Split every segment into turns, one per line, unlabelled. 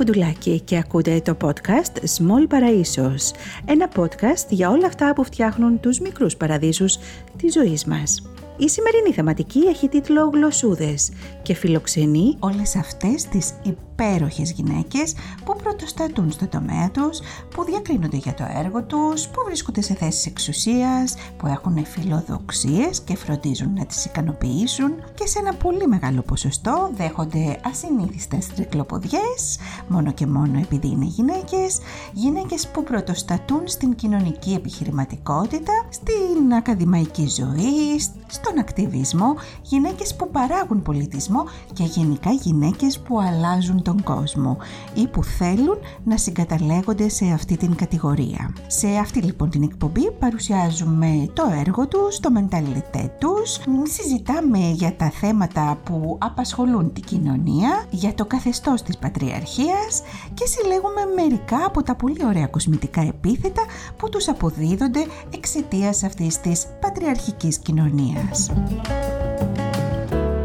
Φουντουλάκη και ακούτε το podcast Small Παραΐσος, ένα podcast για όλα αυτά που φτιάχνουν τους μικρούς παραδείσους της ζωής μας. Η σημερινή θεματική έχει τίτλο «Γλωσσούδες» και φιλοξενεί όλες αυτές τις υπέροχες γυναίκες που πρωτοστατούν στο τομέα τους, που διακρίνονται για το έργο τους, που βρίσκονται σε θέσεις εξουσίας, που έχουν φιλοδοξίες και φροντίζουν να τις ικανοποιήσουν και σε ένα πολύ μεγάλο ποσοστό δέχονται ασυνήθιστες τρικλοποδιές, μόνο και μόνο επειδή είναι γυναίκες, γυναίκες που πρωτοστατούν στην κοινωνική επιχειρηματικότητα, στην ακαδημαϊκή ζωή, στον ακτιβισμό, γυναίκες που παράγουν πολιτισμό και γενικά γυναίκες που αλλάζουν τον κόσμο ή που θέλουν να συγκαταλέγονται σε αυτή την κατηγορία. Σε αυτή λοιπόν την εκπομπή παρουσιάζουμε το έργο τους, το μενταλιτέ τους, συζητάμε για τα θέματα που απασχολούν την κοινωνία, για το καθεστώς της πατριαρχίας και συλλέγουμε μερικά από τα πολύ ωραία κοσμητικά επίθετα που τους αποδίδονται εξαιτίας αυτής της πατριαρχικής κοινωνίας.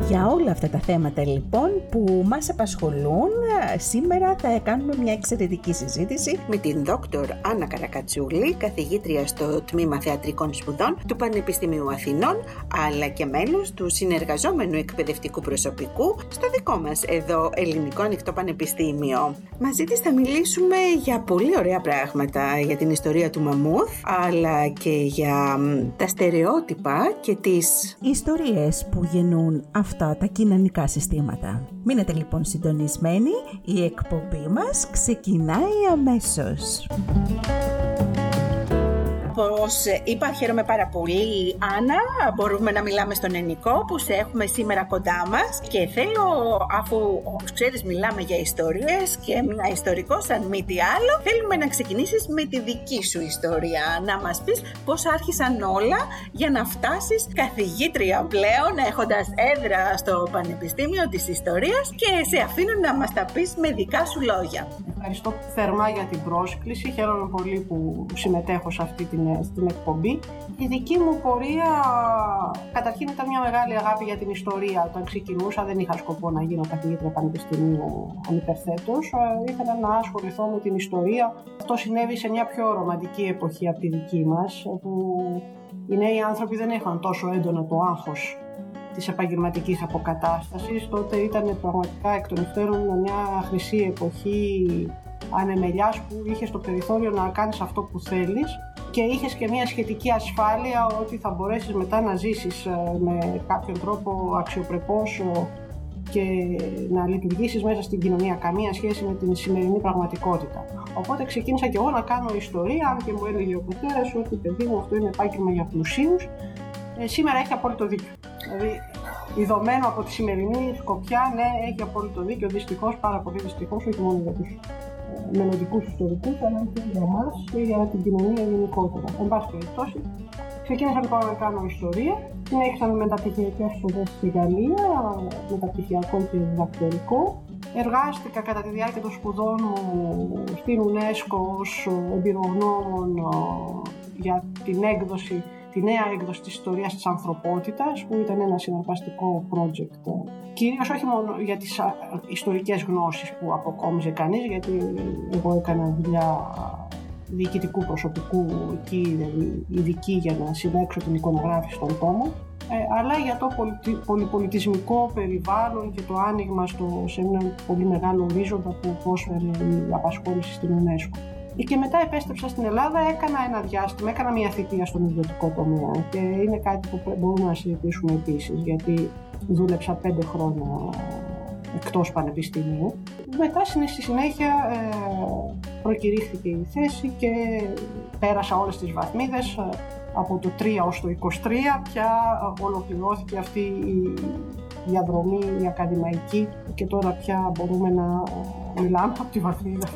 Για όλα αυτά τα θέματα λοιπόν που μας απασχολούν, σήμερα θα κάνουμε μια εξαιρετική συζήτηση με την δόκτωρ Άννα Καρακατσούλη, καθηγήτρια στο Τμήμα Θεατρικών Σπουδών του Πανεπιστημίου Αθηνών, αλλά και μέλος του συνεργαζόμενου εκπαιδευτικού προσωπικού στο δικό μας εδώ Ελληνικό Ανοιχτό Πανεπιστήμιο. Μαζί της θα μιλήσουμε για πολύ ωραία πράγματα, για την ιστορία του Μαμούθ, αλλά και για τα στερεότυπα και τις ιστορίες που γεννούν αυτά τα κοινωνικά συστήματα. Μείνετε λοιπόν συντονισμένοι, η εκπομπή μας ξεκινάει αμέσως. Όπως είπα, χαίρομαι πάρα πολύ, Άννα. Μπορούμε να μιλάμε στον Ενικό που σε έχουμε σήμερα κοντά μας και θέλω, αφού ξέρεις μιλάμε για ιστορίες και μια ιστορικό σαν μη τι άλλο, θέλουμε να ξεκινήσεις με τη δική σου ιστορία. Να μας πεις πώς άρχισαν όλα για να φτάσεις καθηγήτρια πλέον, έχοντας έδρα στο Πανεπιστήμιο της Ιστορίας και σε αφήνω να μας τα πεις με δικά σου λόγια.
Ευχαριστώ θερμά για την πρόσκληση. Χαίρομαι πολύ που συμμετέχω σε αυτή την, στην εκπομπή. Η δική μου πορεία καταρχήν ήταν μια μεγάλη αγάπη για την ιστορία. Όταν ξεκινούσα δεν είχα σκοπό να γίνω καθηγήτρια πανεπιστημίου ανυπερθέτως. Ε, ήθελα να ασχοληθώ με την ιστορία. Αυτό συνέβη σε μια πιο ρομαντική εποχή από τη δική μας, όπου οι νέοι άνθρωποι δεν είχαν τόσο έντονο το άγχος της επαγγελματικής αποκατάστασης. Τότε ήταν πραγματικά εκ των υστέρων μια χρυσή εποχή ανεμελιάς που είχε το περιθώριο να κάνεις αυτό που θέλεις και είχες και μια σχετική ασφάλεια ότι θα μπορέσεις μετά να ζήσεις ε, με κάποιον τρόπο αξιοπρεπώς ε, και να λειτουργήσεις μέσα στην κοινωνία, καμία σχέση με την σημερινή πραγματικότητα. Οπότε ξεκίνησα και εγώ να κάνω ιστορία, αν και μου έλεγε ο πατέρας ότι παιδί μου αυτό είναι επάγγελμα για πλουσίους. Ε, σήμερα έχει απόλυτο δίκιο. Δηλαδή, ειδωμένο από τη σημερινή σκοπιά, ναι, έχει απόλυτο δίκιο. Δυστυχώς, πάρα πολύ δυστυχώς, όχι μόνο για τους ε, μελλοντικού ιστορικού, αλλά και για εμά και για την κοινωνία γενικότερα. Εν πάση περιπτώσει, ξεκίνησα λοιπόν να κάνω ιστορία. Συνέχισα με μεταπτυχιακές σπουδές στη Γαλλία, μεταπτυχιακό και διδακτορικό. Εργάστηκα κατά τη διάρκεια των σπουδών μου στην UNESCO ως εμπειρογνώμων ε, για την έκδοση τη νέα έκδοση της ιστορίας της ανθρωπότητας που ήταν ένα συναρπαστικό project κυρίως όχι μόνο για τις ιστορικές γνώσεις που αποκόμιζε κανείς γιατί εγώ έκανα δουλειά διοικητικού προσωπικού εκεί, δηλαδή ειδική για να συντάξω την εικονογράφηση των τόμων ε, αλλά για το πολυπολιτισμικό περιβάλλον και το άνοιγμα στο, σε ένα πολύ μεγάλο ορίζοντα που πρόσφερε η απασχόληση στην UNESCO. Και μετά επέστρεψα στην Ελλάδα, έκανα ένα διάστημα, έκανα μια θητεία στον ιδιωτικό τομέα και είναι κάτι που μπορούμε να συζητήσουμε επίσης, γιατί δούλεψα πέντε χρόνια εκτός πανεπιστημίου. Μετά στη συνέχεια ε, προκηρύχθηκε η θέση και πέρασα όλες τις βαθμίδες ε, από το 3 ως το 23 πια ολοκληρώθηκε αυτή η διαδρομή η ακαδημαϊκή και τώρα πια μπορούμε να μιλάμε από τη βαθμίδα.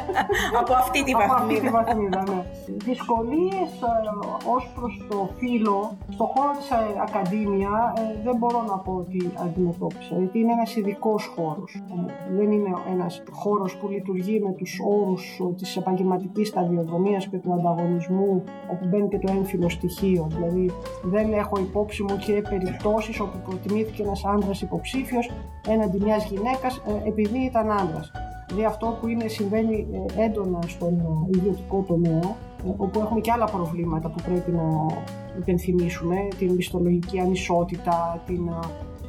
από αυτή τη βαθμίδα.
από αυτή τη βαθμίδα, ναι. Δυσκολίες ε, ως προς το φύλλο, στο χώρο της ε, Ακαδήμια ε, δεν μπορώ να πω ότι αντιμετώπισα, γιατί είναι ένας ειδικός χώρος. Δεν είναι ένας χώρος που λειτουργεί με τους όρους της επαγγελματικής σταδιοδρομίας και του ανταγωνισμού, όπου μπαίνει και το έμφυλο στοιχείο. Δηλαδή δεν έχω υπόψη μου και περιπτώσεις όπου προτιμήθηκε ένας άντρας υποψήφιος έναντι μιας γυναίκας επειδή ήταν άντρας. Δηλαδή αυτό που είναι, συμβαίνει ε, έντονα στον ε, ιδιωτικό τομέα, όπου έχουμε και άλλα προβλήματα που πρέπει να υπενθυμίσουμε, την μισθολογική ανισότητα, την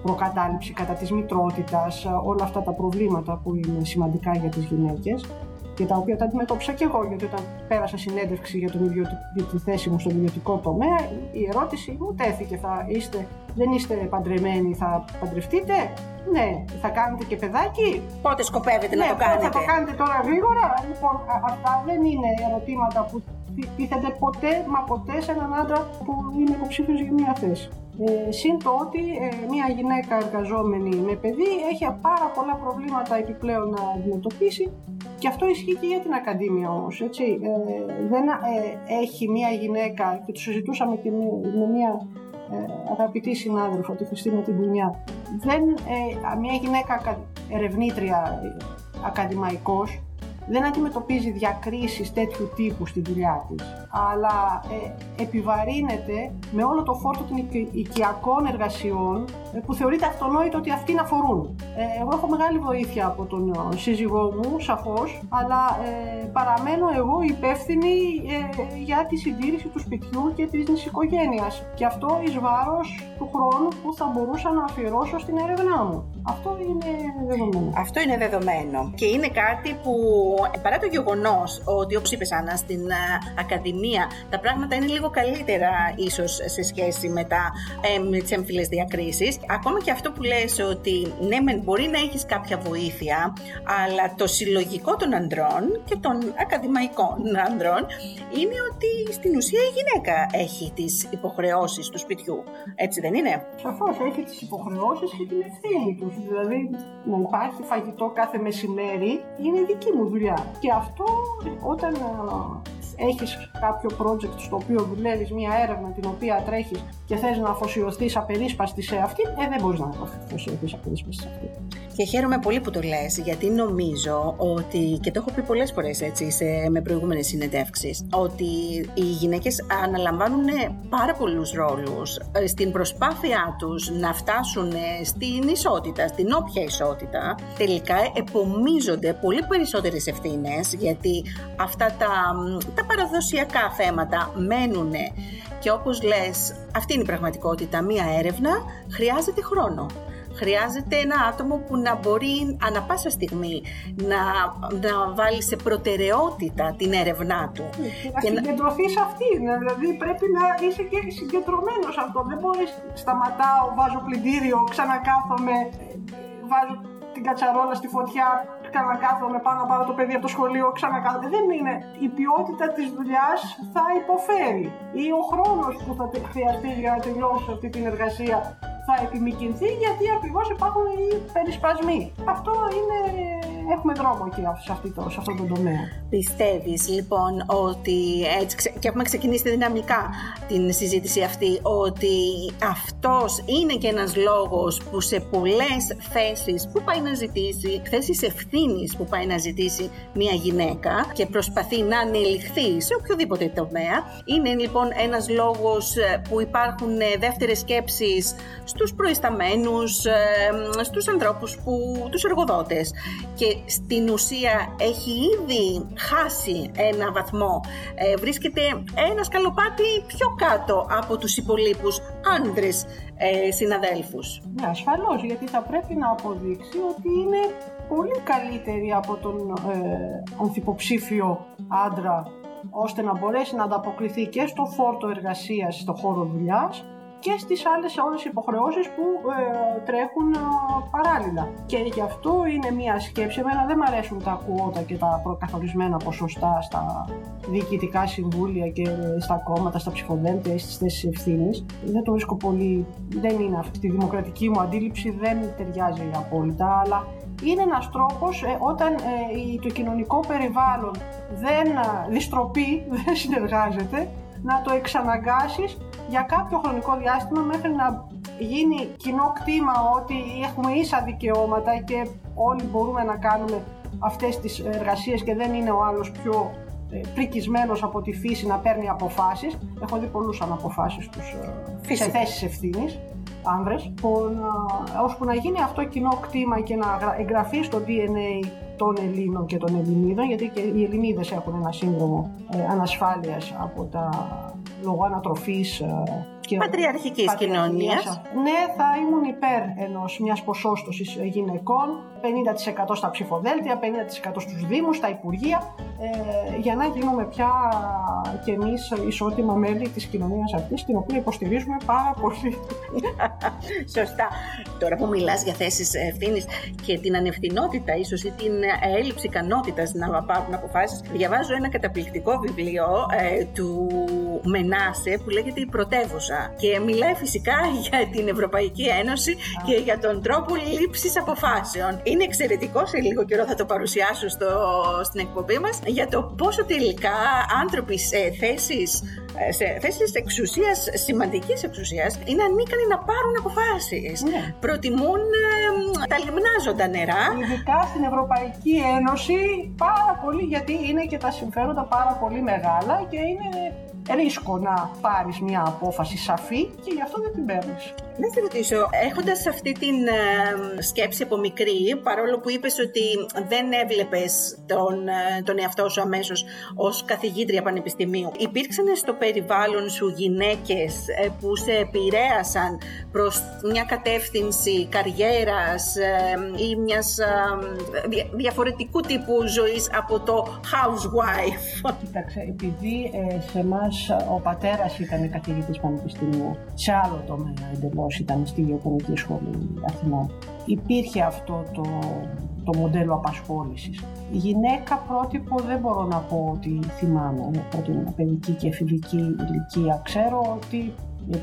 προκατάληψη κατά της μητρότητας, όλα αυτά τα προβλήματα που είναι σημαντικά για τις γυναίκες και τα οποία τα αντιμετώπισα και εγώ, γιατί όταν πέρασα συνέντευξη για, τον ιδιωτικ... για τη θέση μου στον ιδιωτικό τομέα, η ερώτηση μου τέθηκε, θα είστε, δεν είστε παντρεμένοι, θα παντρευτείτε, ναι, θα κάνετε και παιδάκι.
Πότε σκοπεύετε
ναι,
να το κάνετε.
Θα το κάνετε τώρα γρήγορα. Λοιπόν, αυτά δεν είναι ερωτήματα που τίθενται ποτέ, μα ποτέ σε έναν άντρα που είναι υποψήφιος για μια θέση. Ε, συν το ότι ε, μια γυναίκα εργαζόμενη με παιδί έχει πάρα πολλά προβλήματα επιπλέον να αντιμετωπίσει και αυτό ισχύει και για την Ακαδήμια όμως, έτσι. Ε, δεν ε, έχει μια γυναίκα, και το συζητούσαμε και με, με μια ε, αγαπητή συνάδελφο, τη Χριστίνα Τιμπουνιά, δεν, ε, μια γυναίκα ερευνήτρια ακαδημαϊκός, δεν αντιμετωπίζει διακρίσεις τέτοιου τύπου στη δουλειά της, αλλά ε, επιβαρύνεται με όλο το φόρτο των οικιακών εργασιών ε, που θεωρείται αυτονόητο ότι αυτοί να φορούν. Ε, εγώ έχω μεγάλη βοήθεια από τον ε, σύζυγό μου, σαφώς, αλλά ε, παραμένω εγώ υπεύθυνη για τη συντήρηση του σπιτιού και της οικογένειας. Και αυτό εις βάρος του χρόνου που θα μπορούσα να αφιερώσω στην έρευνά μου. Αυτό είναι δεδομένο.
Αυτό είναι δεδομένο. Και είναι κάτι που παρά το γεγονός ότι όπως είπες Άννα στην Ακαδημία τα πράγματα είναι λίγο καλύτερα ίσως σε σχέση με, τα, ε, με τις έμφυλες διακρίσεις, ακόμα και αυτό που λες ότι ναι, μεν μπορεί να έχεις κάποια βοήθεια, αλλά το συλλογικό των ανδρών και των ακαδημαϊκών ανδρών είναι ότι στην ουσία η γυναίκα έχει τις υποχρεώσεις του σπιτιού. Έτσι δεν είναι;
Σαφώς έχει τις υποχρεώσεις και την ευθύνη τους. Δηλαδή να υπάρχει φαγητό κάθε μεσημέρι είναι δική μου δουλειά. Και αυτό όταν έχεις κάποιο project στο οποίο δουλεύεις μια έρευνα την οποία τρέχεις και θες να αφοσιωθείς απερίσπαστη σε αυτή, ε, δεν μπορείς να αφοσιωθείς απερίσπαστη σε αυτή.
Και χαίρομαι πολύ που το λες, γιατί νομίζω ότι, και το έχω πει πολλές φορές έτσι σε, με προηγούμενες συνεντεύξεις, ότι οι γυναίκες αναλαμβάνουν πάρα πολλούς ρόλους ε, στην προσπάθειά τους να φτάσουν στην ισότητα, στην όποια ισότητα. Τελικά επομίζονται πολύ περισσότερες ευθύνες, γιατί αυτά τα, τα παραδοσιακά θέματα μένουν και όπως λες, αυτή είναι η πραγματικότητα. Μία έρευνα χρειάζεται χρόνο χρειάζεται ένα άτομο που να μπορεί ανα πάσα στιγμή να, να βάλει σε προτεραιότητα την έρευνά του.
Να και συγκεντρωθεί σε αυτήν, δηλαδή πρέπει να είσαι και συγκεντρωμένος σε αυτό. Δεν μπορείς σταματάω, βάζω πλυντήριο, ξανακάθομαι, βάζω την κατσαρόλα στη φωτιά, ξανακάθομαι πάνω να πάρω το παιδί από το σχολείο, ξανακάθομαι. Δεν είναι. Η ποιότητα της δουλειάς θα υποφέρει. Ή ο χρόνος που θα χρειαστεί για να τελειώσω αυτή την εργασία θα επιμηκυνθεί γιατί ακριβώς υπάρχουν οι περισπασμοί. Αυτό είναι, έχουμε δρόμο εκεί σε, αυτή το, σε αυτό το τομέα.
Πιστεύεις λοιπόν ότι έτσι και έχουμε ξεκινήσει δυναμικά την συζήτηση αυτή ότι αυτός είναι και ένας λόγος που σε πολλές θέσεις που πάει να ζητήσει, θέσεις ευθύνης που πάει να ζητήσει μια γυναίκα και προσπαθεί να ανελιχθεί σε οποιοδήποτε τομέα είναι λοιπόν ένας λόγος που υπάρχουν δεύτερες σκέψεις στους προϊσταμένους, στους ανθρώπους, που, τους εργοδότες και στην ουσία έχει ήδη χάσει ένα βαθμό, ε, βρίσκεται ένα σκαλοπάτι πιο κάτω από τους υπολείπους άνδρες ε, συναδέλφους.
Ναι, ασφαλώς, γιατί θα πρέπει να αποδείξει ότι είναι πολύ καλύτερη από τον ε, ανθυποψήφιο άντρα ώστε να μπορέσει να ανταποκριθεί και στο φόρτο εργασίας στο χώρο δουλειάς και στις άλλες όλες υποχρεώσεις που ε, τρέχουν ε, παράλληλα. Και γι' αυτό είναι μια σκέψη. Εμένα δεν μου αρέσουν τα κουότα και τα προκαθορισμένα ποσοστά στα διοικητικά συμβούλια και στα κόμματα, στα ψηφοδέλτια ή στις θέσεις ευθύνης. Δεν το βρίσκω πολύ, δεν είναι αυτή η δημοκρατική μου αντίληψη, δεν ταιριάζει απόλυτα, αλλά είναι ένας τρόπος ε, όταν το κοινωνικό περιβάλλον δεν διστροπεί, δεν συνεργάζεται, να το εξαναγκάσεις για κάποιο χρονικό διάστημα μέχρι να γίνει κοινό κτήμα ότι έχουμε ίσα δικαιώματα και όλοι μπορούμε να κάνουμε αυτές τις εργασίες και δεν είναι ο άλλος πιο ε, πρικισμένος από τη φύση να παίρνει αποφάσεις. Έχω δει πολλούς αναποφάσεις τους ε, σε θέσεις ευθύνης άνδρες, ώσπου να γίνει αυτό κοινό κτήμα και να εγγραφεί στο DNA των Ελλήνων και των Ελληνίδων, γιατί και οι Ελληνίδες έχουν ένα σύνδρομο ε, ανασφάλειας από τα λόγω ανατροφής ε,
και πατριαρχικής κοινωνίας.
Ναι, θα ήμουν υπέρ ενός μιας ποσόστοσης γυναικών, 50% στα ψηφοδέλτια, 50% στους δήμους, στα υπουργεία, ε, για να γίνουμε πια και εμείς ισότιμα μέλη της κοινωνίας αυτής, την οποία υποστηρίζουμε πάρα πολύ.
Σωστά. Τώρα που μιλάς για θέσεις ευθύνης και την ανευθυνότητα ίσως ή την έλλειψη ικανότητας να πάρουν αποφάσεις, διαβάζω ένα καταπληκτικό βιβλίο ε, του Μενάσε που λέγεται «Η πρωτεύουσα» και μιλάει φυσικά για την Ευρωπαϊκή Ένωση και για τον τρόπο λήψης αποφάσεων. Είναι εξαιρετικό, σε λίγο καιρό θα το παρουσιάσω στο, στην εκπομπή μας για το πόσο τελικά άνθρωποι σε θέσεις ε, σε θέσεις εξουσίας, σημαντικής εξουσίας, είναι ανίκανοι να πάρουν αποφάσεις. Ναι. Προτιμούν ε, τα λιμνάζοντα νερά.
Ειδικά στην Ευρωπαϊκή Ένωση πάρα πολύ, γιατί είναι και τα συμφέροντα πάρα πολύ μεγάλα και είναι ρίσκο να πάρεις μια απόφαση σαφή και γι' αυτό δεν την παίρνεις.
Να σε ρωτήσω, έχοντας αυτή την ε, σκέψη από μικρή, παρόλο που είπες ότι δεν έβλεπες τον, ε, τον εαυτό σου αμέσως ως καθηγήτρια πανεπιστημίου, υπήρξαν στο περιβάλλον σου γυναίκες ε, που σε επηρέασαν προς μια κατεύθυνση καριέρας ή μιας διαφορετικού τύπου ζωής από το housewife;
Κοίταξε, επειδή σε εμάς ο πατέρας ήταν καθηγητής πανεπιστημίου, σε άλλο τομέα εντελώς ήταν στη Γεωπονική Σχολή Αθηνών. Υπήρχε αυτό το, το μοντέλο απασχόλησης. Η γυναίκα πρότυπο δεν μπορώ να πω ότι θυμάμαι από την παιδική και εφηβική ηλικία. Ξέρω ότι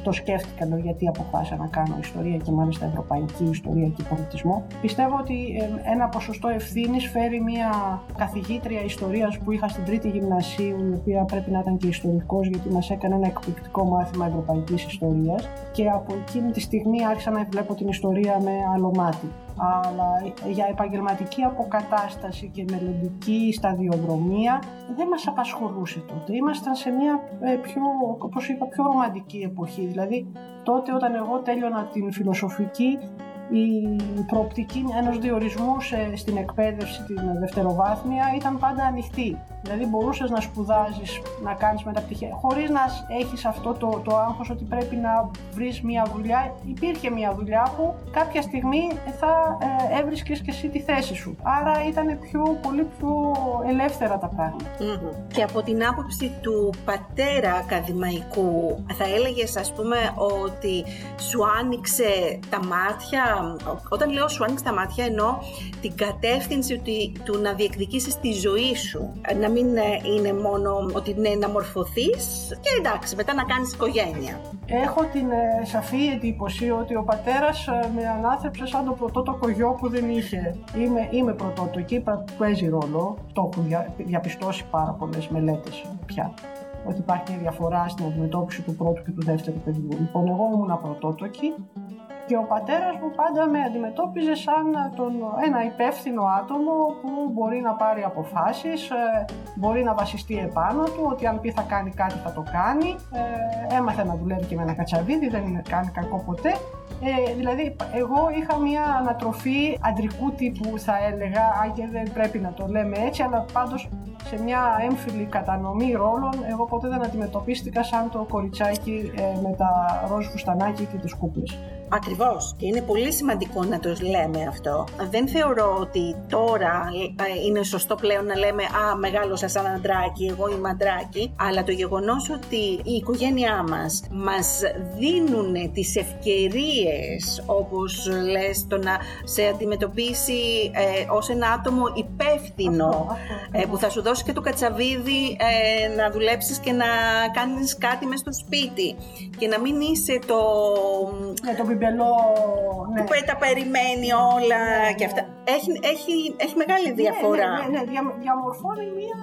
το σκέφτηκα γιατί αποφάσισα να κάνω ιστορία και μάλιστα ευρωπαϊκή ιστορία και πολιτισμό. Πιστεύω ότι ένα ποσοστό ευθύνης φέρει μια καθηγήτρια ιστορίας που είχα στην τρίτη γυμνασίου, η οποία πρέπει να ήταν και ιστορικός γιατί μας έκανε ένα εκπληκτικό μάθημα ευρωπαϊκής ιστορίας και από εκείνη τη στιγμή άρχισα να βλέπω την ιστορία με άλλο μάτι αλλά για επαγγελματική αποκατάσταση και μελλοντική σταδιοδρομία δεν μας απασχολούσε τότε. Ήμασταν σε μια ε, πιο, όπως είπα, πιο ρομαντική εποχή. Δηλαδή τότε όταν εγώ τέλειωνα την φιλοσοφική η προοπτική ενός διορισμού στην εκπαίδευση την δευτεροβάθμια ήταν πάντα ανοιχτή. Δηλαδή μπορούσες να σπουδάζεις, να κάνεις μεταπτυχία, χωρίς να έχεις αυτό το, το άγχος ότι πρέπει να βρεις μια δουλειά. Υπήρχε μια δουλειά που κάποια στιγμή θα ε, έβρισκες και εσύ τη θέση σου. Άρα ήταν πιο, πολύ πιο ελεύθερα τα πραγματα
Και από την άποψη του πατέρα ακαδημαϊκού, θα έλεγες ας πούμε ότι σου άνοιξε τα μάτια, όταν λέω σου άνοιξε τα μάτια εννοώ την κατεύθυνση του να διεκδικήσεις τη ζωή σου, να μην ε, είναι μόνο ότι είναι να μορφωθείς και εντάξει, μετά να κάνεις οικογένεια.
Έχω την ε, σαφή εντύπωση ότι ο πατέρας ε, με ανάθεψε σαν το πρωτότοκο γιο που δεν είχε. Είμαι, είμαι πρωτότοκη, παίζει ρόλο, το έχουν διαπιστώσει πάρα πολλές μελέτες πια ότι υπάρχει διαφορά στην αντιμετώπιση του πρώτου και του δεύτερου παιδιού. Λοιπόν, εγώ ήμουν πρωτότοκη και ο πατέρας μου πάντα με αντιμετώπιζε σαν τον, ένα υπεύθυνο άτομο που μπορεί να πάρει αποφάσεις, ε, μπορεί να βασιστεί επάνω του, ότι αν πει θα κάνει κάτι θα το κάνει. Ε, έμαθε να δουλεύει και με ένα κατσαβίδι, δεν είναι κάνει κακό ποτέ. Ε, δηλαδή, εγώ είχα μια ανατροφή αντρικού τύπου, θα έλεγα, αν και δεν πρέπει να το λέμε έτσι, αλλά πάντως σε μια έμφυλη κατανομή ρόλων, εγώ ποτέ δεν αντιμετωπίστηκα σαν το κοριτσάκι ε, με τα ροζ φουστανάκι και τις κούπλες.
Ακριβώς. Και είναι πολύ σημαντικό να το λέμε αυτό. Δεν θεωρώ ότι τώρα ε, είναι σωστό πλέον να λέμε «Α, μεγάλωσα σαν αντράκι, εγώ είμαι αντράκι», αλλά το γεγονός ότι η οικογένειά μας μας δίνουν τις ευκαιρίες, όπως λες, το να σε αντιμετωπίσει ε, ως ένα άτομο υπεύθυνο, ε, που θα σου δώσει και το κατσαβίδι ε, να δουλέψεις και να κάνεις κάτι μες στο σπίτι. Και να μην είσαι το...
Ναι, το μπιμπελό...
Ναι. Που τα περιμένει όλα ναι, και αυτά. έχει, έχει, έχει μεγάλη
Ναι,
διαφορά.
Ναι, ναι, ναι, δια- διαμορφώνει μια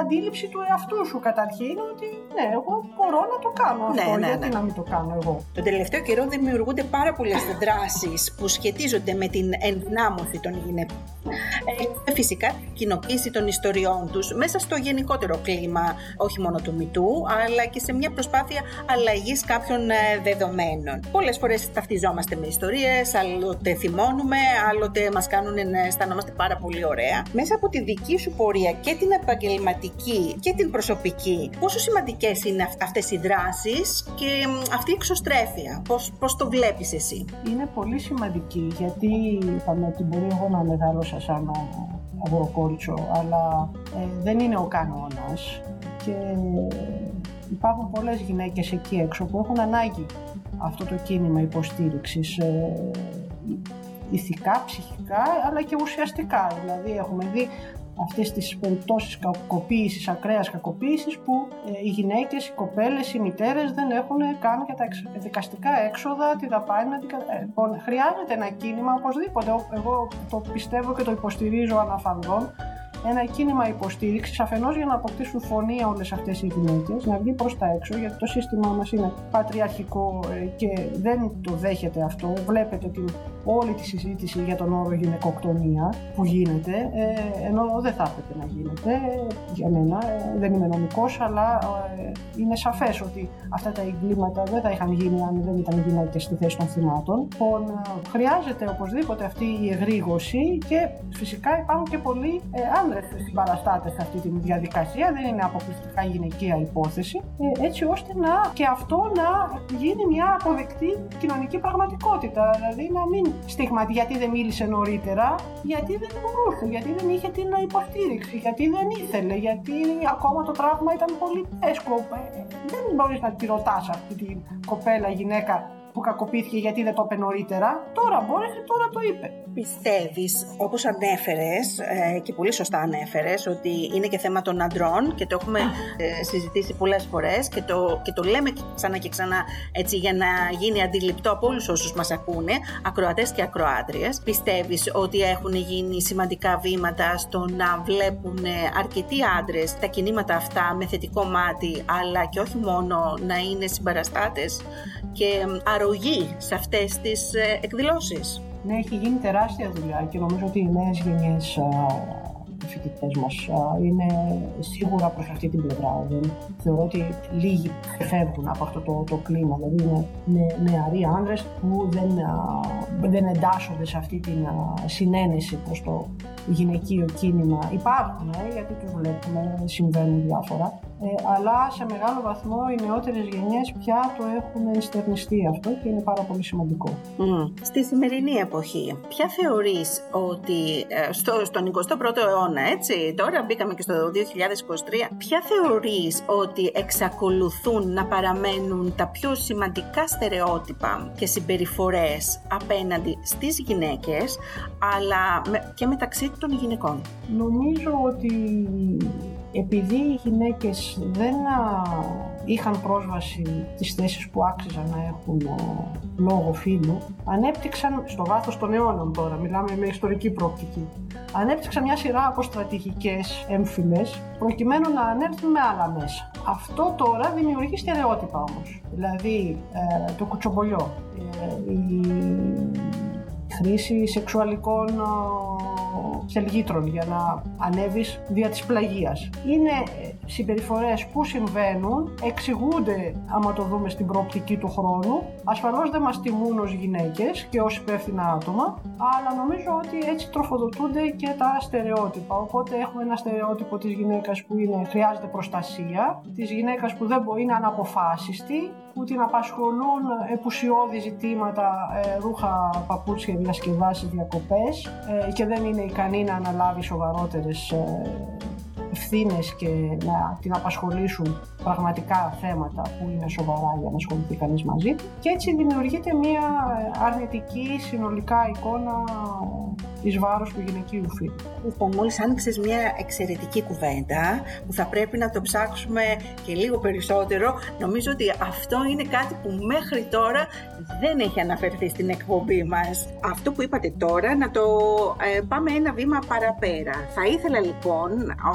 αντίληψη του εαυτού σου καταρχήν ότι ναι, εγώ μπορώ να το κάνω αυτό,
Ναι, ναι,
γιατί
ναι.
να μην το κάνω εγώ;
Τον τελευταίο καιρό δημιουργούνται πάρα πολλές δράσεις που σχετίζονται με την ενδυνάμωση των γυναικών. Ε, και φυσικά την κοινοποίηση των ιστοριών τους μέσα στο γενικότερο κλίμα, όχι μόνο του μητού, αλλά και σε μια προσπάθεια αλλαγής κάποιων ε, δεδομένων. Πολλές φορές ταυτιζόμαστε με ιστορίες, άλλοτε θυμώνουμε, άλλοτε μας κάνουν να αισθανόμαστε πάρα πολύ ωραία. Μέσα από τη δική σου πορεία και την επαγγελματική και την προσωπική, πόσο σημαντικές είναι αυ- αυτές οι δράσεις και μ, αυτή η εξωστρέφεια, πώς, πώς το βλέπεις εσύ;
Είναι πολύ σημαντική γιατί είπαμε ότι μπορεί εγώ να μεγάλωσα σαν αγοροκόριτσο, αλλά ε, δεν είναι ο κανόνας και υπάρχουν πολλές γυναίκες εκεί έξω που έχουν ανάγκη αυτό το κίνημα υποστήριξης ε, ηθικά, ψυχικά αλλά και ουσιαστικά. Δηλαδή έχουμε δει αυτές τις περιπτώσεις κακοποίησης, ακραίας κακοποίησης που ε, οι γυναίκες, οι κοπέλες, οι μητέρες δεν έχουν καν και τα εξ- δικαστικά έξοδα, τη δαπάνη. να την κα- ε, Λοιπόν, χρειάζεται ένα κίνημα οπωσδήποτε. Ο- Εγώ το πιστεύω και το υποστηρίζω αναφανδόν. Ένα κίνημα υποστήριξης αφενός για να αποκτήσουν φωνή όλες αυτές οι γυναίκες, να βγει προς τα έξω, γιατί το σύστημά μας είναι πατριαρχικό ε, και δεν το δέχεται αυτό. Βλέπετε την, όλη τη συζήτηση για τον όρο γυναικοκτονία που γίνεται, ε, ενώ δεν θα έπρεπε να γίνεται ε, για μένα. ε, δεν είμαι νομικός, αλλά ε, είναι σαφές ότι αυτά τα εγκλήματα δεν θα είχαν γίνει αν δεν ήταν γυναίκες στη θέση των θυμάτων. Λοιπόν, ε, χρειάζεται οπωσδήποτε αυτή η εγρήγορση και φυσικά υπάρχουν και πολλοί ε, άνδρες συμπαραστάτες σε αυτή τη διαδικασία. Δεν είναι αποκλειστικά γυναικεία υπόθεση, ε, έτσι ώστε να και αυτό να γίνει μια αποδεκτή κοινωνική πραγματικότητα. Δηλαδή να μην στιγματι γιατί δεν μίλησε νωρίτερα, γιατί δεν μπορούσε, γιατί δεν είχε την υποστήριξη, γιατί δεν ήθελε, γιατί ακόμα το τραύμα ήταν πολύ εύκολο. Δεν μπορείς να τη ρωτάς αυτή την κοπέλα γυναίκα που κακοποιήθηκε γιατί δεν το είπε νωρίτερα. Τώρα μπόρεσε, τώρα το είπε.
Πιστεύεις, όπως ανέφερες ε, και πολύ σωστά ανέφερες, ότι είναι και θέμα των αντρών και το έχουμε ε, συζητήσει πολλές φορές και το, και το λέμε και ξανά και ξανά έτσι για να γίνει αντιληπτό από όλους όσους μας ακούνε, ακροατές και ακροάτριες. Πιστεύεις ότι έχουν γίνει σημαντικά βήματα στο να βλέπουν ε, αρκετοί άντρες τα κινήματα αυτά με θετικό μάτι, αλλά και όχι μόνο να είναι συμπαραστάτες και ε, αρρωγοί σε αυτές τις ε, εκδηλώσεις;
Ναι, έχει γίνει τεράστια δουλειά και νομίζω ότι οι νέες γενιές α, οι φοιτητές μας είναι σίγουρα προς αυτή την πλευρά. Δεν, θεωρώ ότι λίγοι φεύγουν από αυτό το, το κλίμα. Δηλαδή είναι νε, νεαροί άνδρες που δεν, α, δεν εντάσσονται σε αυτή την α, συνένεση προς το γυναικείο κίνημα. Υπάρχουν, ε, γιατί τους βλέπουμε, συμβαίνουν διάφορα. Ε, αλλά σε μεγάλο βαθμό οι νεότερες γενιές πια το έχουν στερνιστεί αυτό και είναι πάρα πολύ σημαντικό.
Mm. Στη σημερινή εποχή, ποια θεωρείς ότι ε, στο, στον 21ο αιώνα, έτσι, τώρα μπήκαμε και στο 2023, ποια θεωρείς ότι εξακολουθούν να παραμένουν τα πιο σημαντικά στερεότυπα και συμπεριφορές απέναντι στις γυναίκες, αλλά και μεταξύ των γυναικών;
Νομίζω ότι επειδή οι γυναίκες δεν είχαν πρόσβαση στις θέσεις που άξιζαν να έχουν λόγο φίλου, ανέπτυξαν στο βάθος των αιώνων τώρα, μιλάμε με ιστορική προοπτική, ανέπτυξαν μια σειρά από στρατηγικές έμφυλες προκειμένου να ανέλθουν με άλλα μέσα. Αυτό τώρα δημιουργεί στερεότυπα όμως, δηλαδή ε, το κουτσομπολιό, ε, η χρήση σεξουαλικών σελγήτρων για να ανέβεις δια της πλαγίας. Είναι συμπεριφορές που συμβαίνουν, εξηγούνται άμα το δούμε στην προοπτική του χρόνου. Ασφαλώς δεν μας τιμούν ως γυναίκες και ως υπεύθυνα άτομα, αλλά νομίζω ότι έτσι τροφοδοτούνται και τα στερεότυπα. Οπότε έχουμε ένα στερεότυπο της γυναίκας που είναι, χρειάζεται προστασία, της γυναίκας που δεν μπορεί, είναι αναποφάσιστη, που την απασχολούν επουσιώδη ζητήματα, ε, ρούχα, παπούτσια, διασκεδάσεις, διακοπές ε, και δεν είναι ικανή να αναλάβει σοβαρότερες ε, ευθύνες και να την απασχολήσουν πραγματικά θέματα που είναι σοβαρά για να ασχοληθεί κανείς μαζί του. Και έτσι δημιουργείται μια αρνητική συνολικά εικόνα εις βάρος του γυναικείου φύλου.
Λοιπόν, μόλις άνοιξες μια εξαιρετική κουβέντα που θα πρέπει να το ψάξουμε και λίγο περισσότερο. Νομίζω ότι αυτό είναι κάτι που μέχρι τώρα δεν έχει αναφερθεί στην εκπομπή μας. Αυτό που είπατε τώρα να το ε, πάμε ένα βήμα παραπέρα. Θα ήθελα λοιπόν,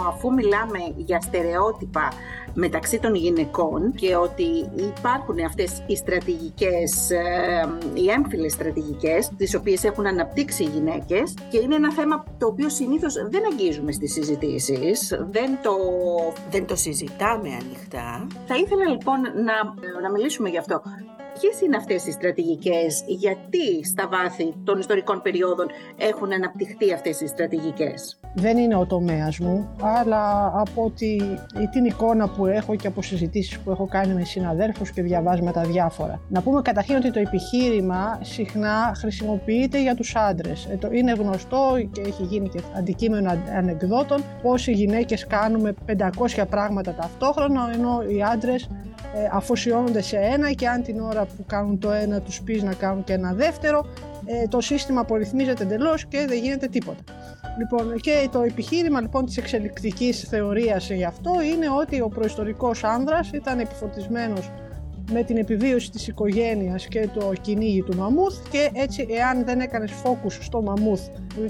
αφού μιλάμε για στερεότυπα μεταξύ των γυναικών και ότι υπάρχουν αυτές οι στρατηγικές, ε, οι έμφυλες στρατηγικές, τις οποίες έχουν αναπτύξει οι γυναίκες και είναι ένα θέμα το οποίο συνήθως δεν αγγίζουμε στις συζητήσεις, δεν το, δεν το συζητάμε ανοιχτά. Θα ήθελα λοιπόν να, να μιλήσουμε γι' αυτό. Ποιες είναι αυτές οι στρατηγικές, γιατί στα βάθη των ιστορικών περιόδων έχουν αναπτυχθεί αυτές οι στρατηγικές;
Δεν είναι ο τομέας μου, αλλά από τη, την εικόνα που έχω και από συζητήσεις που έχω κάνει με συναδέλφους και διαβάσματα διάφορα. Να πούμε καταρχήν ότι το επιχείρημα συχνά χρησιμοποιείται για τους άντρες. Ε, είναι γνωστό και έχει γίνει και αντικείμενο ανεκδότων πως οι γυναίκες κάνουμε 500 πράγματα ταυτόχρονα ενώ οι άντρες ε, αφοσιώνονται σε ένα και αν την ώρα που κάνουν το ένα τους πεις να κάνουν και ένα δεύτερο ε, το σύστημα απορριθμίζεται εντελώς και δεν γίνεται τίποτα. Λοιπόν, και το επιχείρημα λοιπόν της εξελικτικής θεωρίας γι' αυτό είναι ότι ο προϊστορικός άνδρας ήταν επιφορτισμένος με την επιβίωση της οικογένειας και το κυνήγι του μαμούθ και έτσι εάν δεν έκανες φόκους στο μαμούθ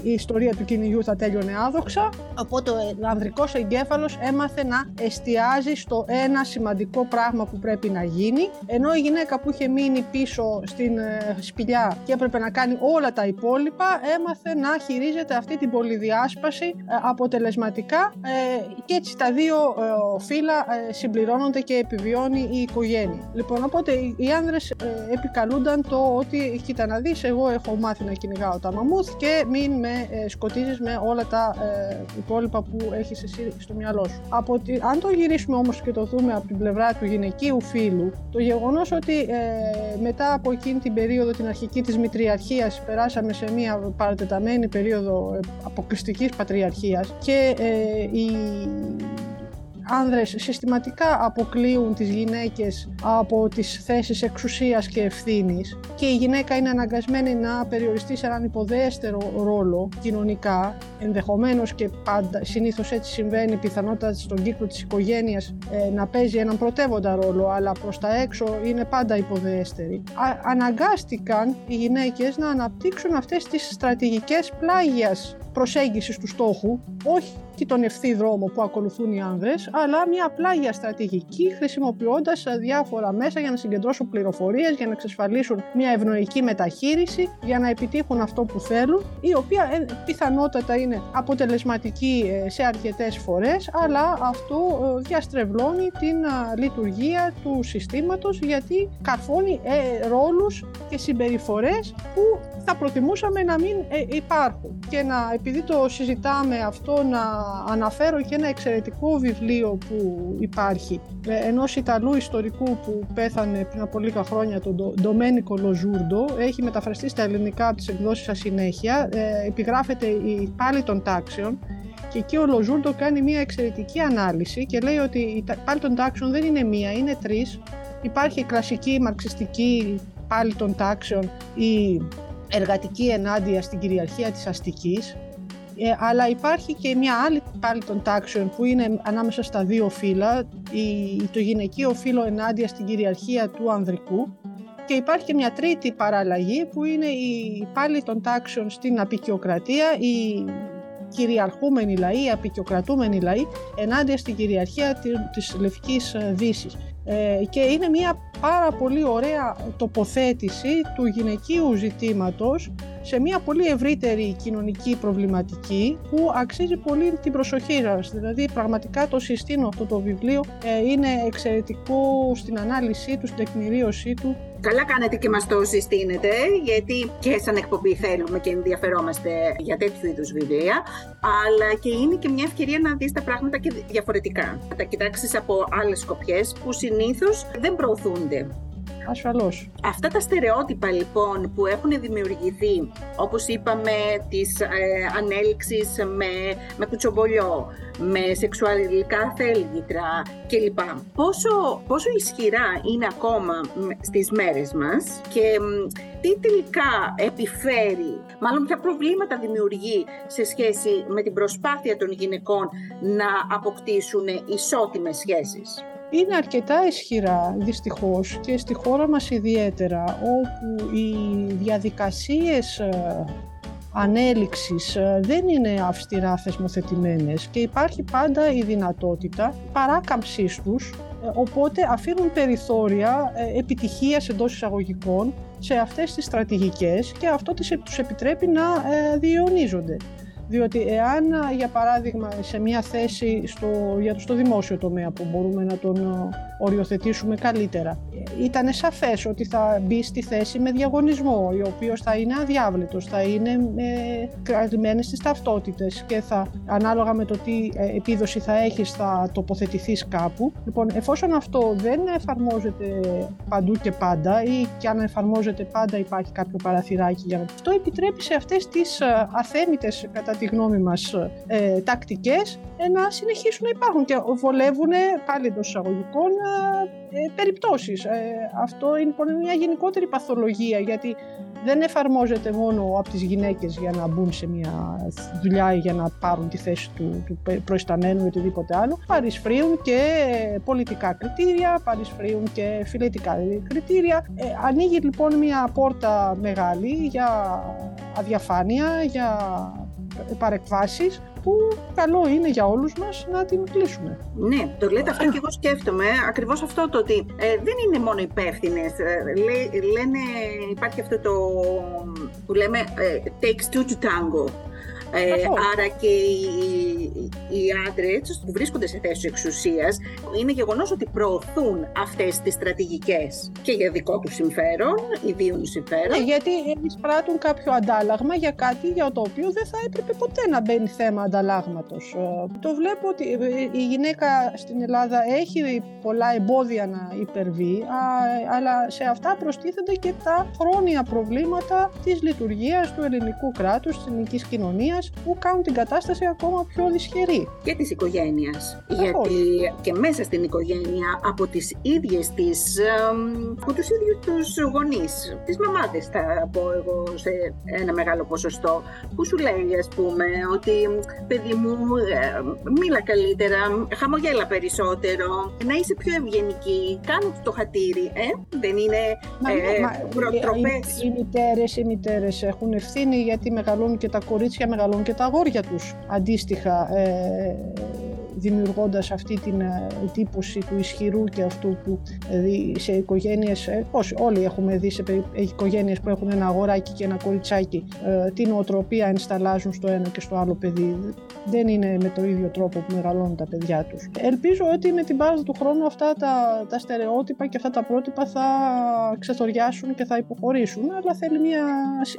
η ιστορία του κυνηγιού θα τέλειωνε άδοξα. Οπότε ο ανδρικός εγκέφαλος έμαθε να εστιάζει στο ένα σημαντικό πράγμα που πρέπει να γίνει. Ενώ η γυναίκα που είχε μείνει πίσω στην ε, σπηλιά και έπρεπε να κάνει όλα τα υπόλοιπα έμαθε να χειρίζεται αυτή την πολυδιάσπαση ε, αποτελεσματικά. Ε, και έτσι τα δύο φύλλα συμπληρώνονται και επιβιώνει η οικογένεια. Λοιπόν, οπότε οι άνδρες ε, επικαλούνταν το ότι κοίτα να δεις, εγώ έχω μάθει να κυνηγάω τα μαμούθ και μην με ε, σκοτίζεις με όλα τα ε, υπόλοιπα που έχεις εσύ στο μυαλό σου. Από αν το γυρίσουμε όμως και το δούμε από την πλευρά του γυναικείου φίλου, το γεγονός ότι ε, μετά από εκείνη την περίοδο την αρχική της μητριαρχίας περάσαμε σε μια παρατεταμένη περίοδο ε, αποκλειστικής πατριαρχίας και ε, η άνδρες συστηματικά αποκλείουν τις γυναίκες από τις θέσεις εξουσίας και ευθύνης και η γυναίκα είναι αναγκασμένη να περιοριστεί σε έναν υποδέστερο ρόλο κοινωνικά, ενδεχομένως και πάντα, συνήθως έτσι συμβαίνει πιθανότατα στον κύκλο της οικογένειας ε, να παίζει έναν πρωτεύοντα ρόλο, αλλά προς τα έξω είναι πάντα υποδέστερη. αναγκάστηκαν οι γυναίκες να αναπτύξουν αυτές τις στρατηγικές πλάγιας προσέγγισης του στόχου, όχι και τον ευθύ δρόμο που ακολουθούν οι άνδρες, αλλά μια πλάγια στρατηγική χρησιμοποιώντας διάφορα μέσα για να συγκεντρώσουν πληροφορίες, για να εξασφαλίσουν μια ευνοϊκή μεταχείριση, για να επιτύχουν αυτό που θέλουν, η οποία ε, πιθανότατα είναι αποτελεσματική ε, σε αρκετές φορές, αλλά αυτό ε, διαστρεβλώνει την λειτουργία του συστήματος γιατί καρφώνει ρόλους και συμπεριφορές που θα προτιμούσαμε να μην υπάρχουν. Και να, επειδή το συζητάμε αυτό, να αναφέρω και ένα εξαιρετικό βιβλίο που υπάρχει ενός Ιταλού ιστορικού που πέθανε πριν από λίγα χρόνια, τον Ντομένικο Λοζούρντο. Έχει μεταφραστεί στα ελληνικά από τις εκδόσεις σας συνέχεια. Ε, επιγράφεται η πάλι των τάξεων και εκεί ο Λοζούρντο κάνει μια εξαιρετική ανάλυση και λέει ότι η πάλι των τάξεων δεν είναι μία, είναι τρεις. Υπάρχει η κλασική μαρξιστική πάλι των τάξεων, η εργατική ενάντια στην κυριαρχία της αστικής ε, αλλά υπάρχει και μια άλλη πάλι των τάξεων που είναι ανάμεσα στα δύο φύλλα, η, το γυναικείο φύλλο ενάντια στην κυριαρχία του ανδρικού. Και υπάρχει και μια τρίτη παραλλαγή που είναι η πάλι των τάξεων στην απεικιοκρατία, η κυριαρχούμενη λαοί, η απεικιοκρατούμενη λαοί ενάντια στην κυριαρχία της Λευκής Δύσης. Ε, και είναι μια πάρα πολύ ωραία τοποθέτηση του γυναικείου ζητήματος σε μια πολύ ευρύτερη κοινωνική προβληματική που αξίζει πολύ την προσοχή σας. Δηλαδή πραγματικά το συστήνω αυτό το βιβλίο, ε, είναι εξαιρετικό στην ανάλυση του, στην τεκμηρίωσή του.
Καλά κάνετε και μας το συστήνετε, γιατί και σαν εκπομπή θέλουμε και ενδιαφερόμαστε για τέτοιου είδους βιβλία, αλλά και είναι και μια ευκαιρία να δεις τα πράγματα και διαφορετικά. Να τα κοιτάξεις από άλλες σκοπιές που συνήθως δεν προωθούνται
ασφαλώς.
Αυτά τα στερεότυπα λοιπόν που έχουν δημιουργηθεί, όπως είπαμε, της ε, ανέλυξης με, με κουτσομπολιό, με σεξουαλικά θέλγητρα κλπ. Πόσο, πόσο ισχυρά είναι ακόμα στις μέρες μας και τι τελικά επιφέρει, μάλλον ποια προβλήματα δημιουργεί σε σχέση με την προσπάθεια των γυναικών να αποκτήσουν ισότιμες σχέσεις;
Είναι αρκετά ισχυρά δυστυχώς και στη χώρα μας ιδιαίτερα όπου οι διαδικασίες ε, ανέλυξης ε, δεν είναι αυστηρά θεσμοθετημένες και υπάρχει πάντα η δυνατότητα παράκαμψής τους ε, οπότε αφήνουν περιθώρια επιτυχίας εντός εισαγωγικών σε αυτές τις στρατηγικές και αυτό τους επιτρέπει να διαιωνίζονται. Διότι εάν, για παράδειγμα, σε μια θέση στο, για στο δημόσιο τομέα που μπορούμε να τον οριοθετήσουμε καλύτερα, ήταν σαφές ότι θα μπει στη θέση με διαγωνισμό, ο οποίος θα είναι αδιάβλητος, θα είναι ε, κρατημένες στις ταυτότητες και θα, ανάλογα με το τι ε, επίδοση θα έχεις, θα τοποθετηθείς κάπου. Λοιπόν, εφόσον αυτό δεν εφαρμόζεται παντού και πάντα ή και αν εφαρμόζεται πάντα υπάρχει κάποιο παραθυράκι για να... Αυτό επιτρέπει σε αυτές τις ε, αθέμητες κατά τη γνώμη μας ε, τακτικές ε, να συνεχίσουν να υπάρχουν και βολεύουν πάλι εντός εισαγωγικών ε, ε, περιπτώσεις. Ε, αυτό είναι λοιπόν μια γενικότερη παθολογία γιατί δεν εφαρμόζεται μόνο από τις γυναίκες για να μπουν σε μια δουλειά ή για να πάρουν τη θέση του, του προϊσταμένου ή οτιδήποτε άλλο. Παρισφρίουν και πολιτικά κριτήρια, παρισφρίουν και φιλετικά κριτήρια. Ε, ανοίγει λοιπόν μια πόρτα μεγάλη για αδιαφάνεια, για παρεκβάσεις που καλό είναι για όλους μας να την κλείσουμε.
Ναι, το λέτε αυτό και εγώ σκέφτομαι, ακριβώς αυτό το ότι ε, δεν είναι μόνο υπεύθυνες. Ε, λένε, υπάρχει αυτό το που λέμε ε, takes two to tango. Ε, άρα και οι, οι άντρες που βρίσκονται σε θέσεις εξουσίας είναι γεγονός ότι προωθούν αυτές τις στρατηγικές και για δικό τους συμφέρον, ιδίων συμφέρον.
Ναι, γιατί εισπράττουν κάποιο αντάλλαγμα για κάτι για το οποίο δεν θα έπρεπε ποτέ να μπαίνει θέμα ανταλλάγματος. Ε, το βλέπω ότι η γυναίκα στην Ελλάδα έχει πολλά εμπόδια να υπερβεί, αλλά σε αυτά προστίθενται και τα χρόνια προβλήματα της λειτουργίας του ελληνικού κράτους, της ελληνικής κοινωνίας που κάνουν την κατάσταση ακόμα πιο δυσχερή.
Και της οικογένειας. Γιατί και μέσα στην οικογένεια από τις ίδιες τις, από τους ίδιους τους γονείς, τις μαμάδες θα πω εγώ σε ένα μεγάλο ποσοστό, που σου λέει ας πούμε ότι παιδί μου ε, μίλα καλύτερα, χαμογέλα περισσότερο, να είσαι πιο ευγενική, κάνω το χατήρι, ε; δεν είναι μα, ε, μα, προτροπές.
Οι, οι, μητέρες, οι μητέρες έχουν ευθύνη γιατί μεγαλώνουν και τα κορίτσια μεγαλώνουν και τα αγόρια τους. Αντίστοιχα ε, δημιουργώντας αυτή την ε, εντύπωση του ισχυρού και αυτού που δηλαδή σε οικογένειες, ε, πώς όλοι έχουμε δει σε οικογένειες που έχουν ένα αγοράκι και ένα κοριτσάκι ε, την οτροπία ενσταλάζουν στο ένα και στο άλλο παιδί. Δεν είναι με το ίδιο τρόπο που μεγαλώνουν τα παιδιά τους. Ελπίζω ότι με την πάροδο του χρόνου αυτά τα, τα στερεότυπα και αυτά τα πρότυπα θα ξεθοριάσουν και θα υποχωρήσουν, αλλά θέλει μια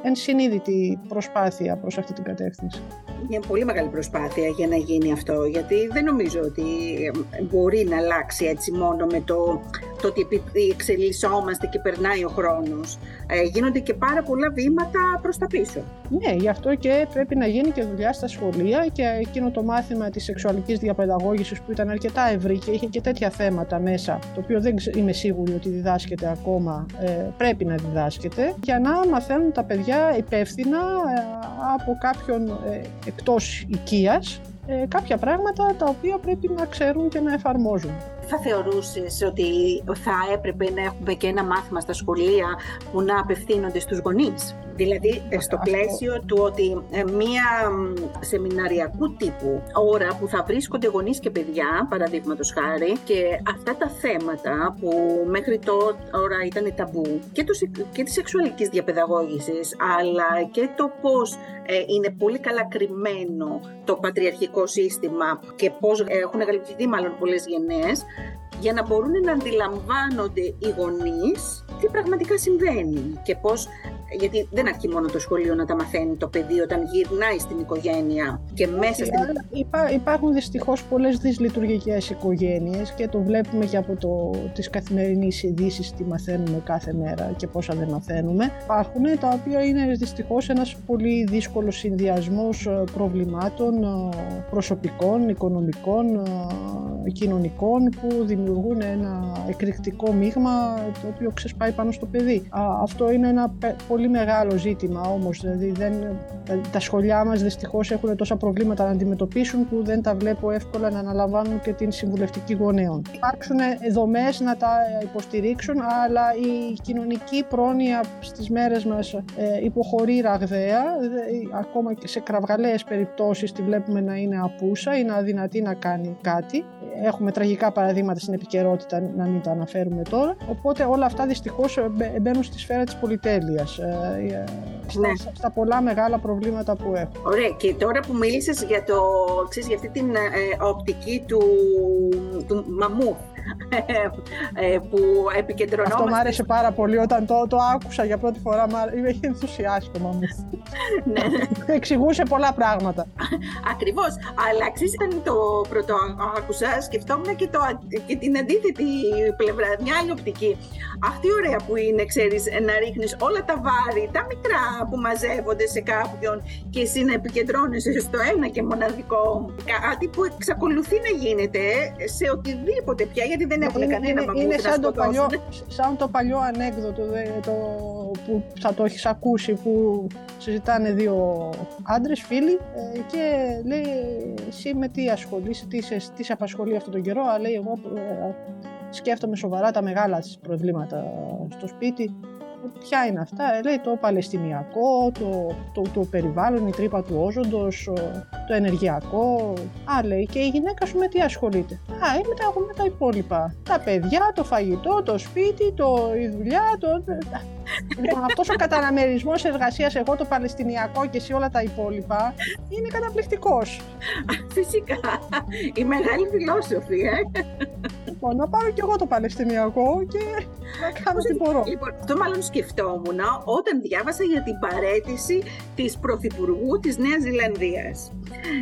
ενσυνείδητη προσπάθεια προς αυτή την κατεύθυνση.
Μια πολύ μεγάλη προσπάθεια για να γίνει αυτό, γιατί δεν νομίζω ότι μπορεί να αλλάξει έτσι μόνο με το, το ότι επειδή εξελισσόμαστε και περνάει ο χρόνος. Ε, γίνονται και πάρα πολλά βήματα προς τα πίσω.
Ναι, γι' αυτό και πρέπει να γίνει και δουλειά στα σχολεία και εκείνο το μάθημα της σεξουαλικής διαπαιδαγώγησης που ήταν αρκετά ευρύ και είχε και τέτοια θέματα μέσα, το οποίο δεν είμαι σίγουρη ότι διδάσκεται ακόμα, ε, πρέπει να διδάσκεται, για να μαθαίνουν τα παιδιά υπεύθυνα ε, από κάποιον ε, εκτός οικίας ε, κάποια πράγματα τα οποία πρέπει να ξέρουν και να εφαρμόζουν.
Θα θεωρούσες ότι θα έπρεπε να έχουμε και ένα μάθημα στα σχολεία που να απευθύνονται στους γονείς; Δηλαδή στο πλαίσιο του ότι ε, μία σεμιναριακού τύπου ώρα που θα βρίσκονται γονείς και παιδιά, παραδείγματος χάρη, και αυτά τα θέματα που μέχρι τώρα ήταν ταμπού και, το, και της σεξουαλικής διαπαιδαγώγησης, αλλά και το πώς ε, είναι πολύ καλά κρυμμένο το πατριαρχικό σύστημα και πώς έχουν εγκαλυπτηθεί μάλλον πολλές γενναίες, για να μπορούν να αντιλαμβάνονται οι γονείς τι πραγματικά συμβαίνει και πώς γιατί δεν αρκεί μόνο το σχολείο να τα μαθαίνει το παιδί όταν γυρνάει στην οικογένεια και μέσα στην...
Υπά, υπάρχουν δυστυχώς πολλές δυσλειτουργικές οικογένειες και το βλέπουμε και από το, τις καθημερινές ειδήσει τι μαθαίνουμε κάθε μέρα και πόσα δεν μαθαίνουμε. Υπάρχουν τα οποία είναι δυστυχώς ένας πολύ δύσκολος συνδυασμός ε, προβλημάτων ε, προσωπικών, οικονομικών, ε, κοινωνικών που δημιουργούν ένα εκρηκτικό μείγμα το οποίο ξεσπάει πάνω στο παιδί. Αυτό είναι ένα πολύ μεγάλο ζήτημα όμως, δηλαδή δεν, τα σχολιά μας δυστυχώς έχουν τόσα προβλήματα να αντιμετωπίσουν που δεν τα βλέπω εύκολα να αναλαμβάνουν και την συμβουλευτική γονέων. Υπάρξουν δομές να τα υποστηρίξουν, αλλά η κοινωνική πρόνοια στις μέρες μας ε, υποχωρεί ραγδαία, ακόμα και σε κραυγαλαίες περιπτώσεις τη βλέπουμε να είναι απούσα ή να αδυνατεί να κάνει κάτι. Έχουμε τραγικά παραδείγματα στην επικαιρότητα, να μην τα αναφέρουμε τώρα. Οπότε όλα αυτά δυστυχώς μπαίνουν στη σφαίρα της πολυτέλειας. Ε, ναι. στα, πολλά μεγάλα προβλήματα που έχω.
Ωραία. Και τώρα που μίλησες για, το, ξέρεις, για αυτή την ε, οπτική του, του μαμού ε, που επικεντρωνόμαστε...
Αυτό μου άρεσε πάρα πολύ όταν το, το άκουσα για πρώτη φορά. Είμαι ενθουσιάσει το μαμού. ναι. Εξηγούσε πολλά πράγματα.
Ακριβώς. Αλλά ξέρεις, όταν το πρώτο άκουσα, σκεφτόμουν και, το, και την αντίθετη πλευρά, μια άλλη οπτική. Αυτή ωραία που είναι, ξέρεις, να ρίχνεις όλα τα βάρη, τα μικρά που μαζεύονται σε κάποιον και εσύ να επικεντρώνεσαι στο ένα και μοναδικό. Κάτι που εξακολουθεί να γίνεται σε οτιδήποτε πια, γιατί δεν έχουν είναι, κανένα
είναι, είναι σαν, το παλιό, σαν το παλιό ανέκδοτο το, που θα το έχεις ακούσει που συζητάνε δύο άντρες φίλοι ε, και λέει εσύ με τι ασχολείσαι, τι, σε, τι σε απασχολεί αυτόν τον καιρό, αλλά λέει εγώ ε, σκέφτομαι σοβαρά τα μεγάλα προβλήματα στο σπίτι Ποια είναι αυτά, ε, λέει το παλαιστινιακό, το, το, το περιβάλλον, η τρύπα του όζοντος, το ενεργειακό. Α, λέει, και η γυναίκα σου με τι ασχολείται; Α, είμαι τα, με τα υπόλοιπα. Τα παιδιά, το φαγητό, το σπίτι, το, η δουλειά, το... Λοιπόν, αυτός ο καταναμερισμός εργασίας, εγώ το Παλαιστινιακό και εσύ όλα τα υπόλοιπα, είναι καταπληκτικός.
Φυσικά. Η μεγάλη φιλόσοφη, ε.
Λοιπόν, να πάρω κι εγώ το Παλαιστινιακό και να κάνω τι μπορώ.
Λοιπόν, αυτό μάλλον σκεφτόμουν όταν διάβασα για την παρέτηση της Πρωθυπουργού της Νέας Ζηλανδίας.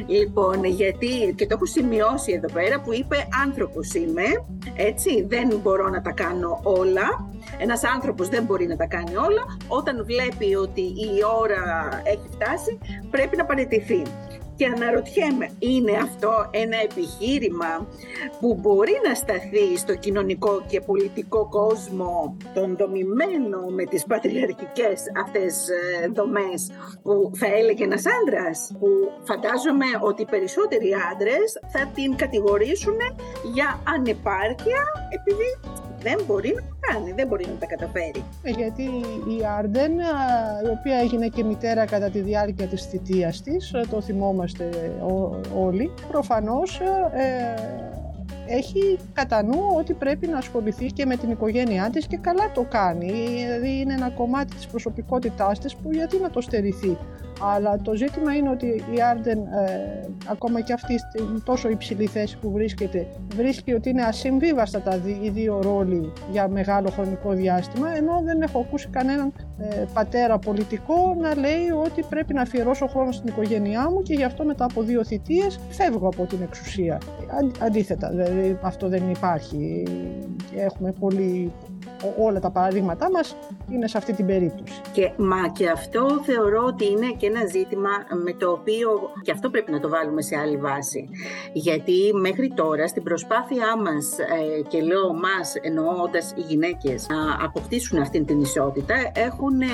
Λοιπόν, γιατί, και το έχω σημειώσει εδώ πέρα, που είπε άνθρωπος είμαι, έτσι, δεν μπορώ να τα κάνω όλα. Ένας άνθρωπος δεν μπορεί να τα κάνει όλα. Όταν βλέπει ότι η ώρα έχει φτάσει, πρέπει να παραιτηθεί. Και αναρωτιέμαι, είναι αυτό ένα επιχείρημα που μπορεί να σταθεί στο κοινωνικό και πολιτικό κόσμο τον δομημένο με τις πατριαρχικές αυτές ε, δομές που θα έλεγε ένας άντρας που φαντάζομαι ότι οι περισσότεροι άντρες θα την κατηγορήσουν για ανεπάρκεια επειδή δεν μπορεί να το κάνει, δεν μπορεί να τα καταφέρει.
Ε, γιατί η Άρντεν, η οποία έγινε και μητέρα κατά τη διάρκεια της θητείας της, ε, το θυμόμαστε όλοι, προφανώς ε, έχει κατά νου ότι πρέπει να ασχοληθεί και με την οικογένειά της και καλά το κάνει. Δηλαδή είναι ένα κομμάτι της προσωπικότητάς της που γιατί να το στερηθεί. Αλλά το ζήτημα είναι ότι η Άρντεν, ε, ακόμα και αυτή στην τόσο υψηλή θέση που βρίσκεται, βρίσκει ότι είναι ασυμβίβαστα τα οι δύο ρόλοι για μεγάλο χρονικό διάστημα, ενώ δεν έχω ακούσει κανέναν ε, πατέρα πολιτικό να λέει ότι πρέπει να αφιερώσω χρόνο στην οικογένειά μου και γι' αυτό μετά από δύο θητείες φεύγω από την εξουσία. Αντίθετα, δηλαδή αυτό δεν υπάρχει. Έχουμε πολύ όλα τα παραδείγματά μας είναι σε αυτή την περίπτωση.
Και, μα και αυτό θεωρώ ότι είναι και ένα ζήτημα με το οποίο και αυτό πρέπει να το βάλουμε σε άλλη βάση. Γιατί μέχρι τώρα στην προσπάθειά μας ε, και λέω μας εννοώντας οι γυναίκες να αποκτήσουν αυτή την ισότητα έχουν ε,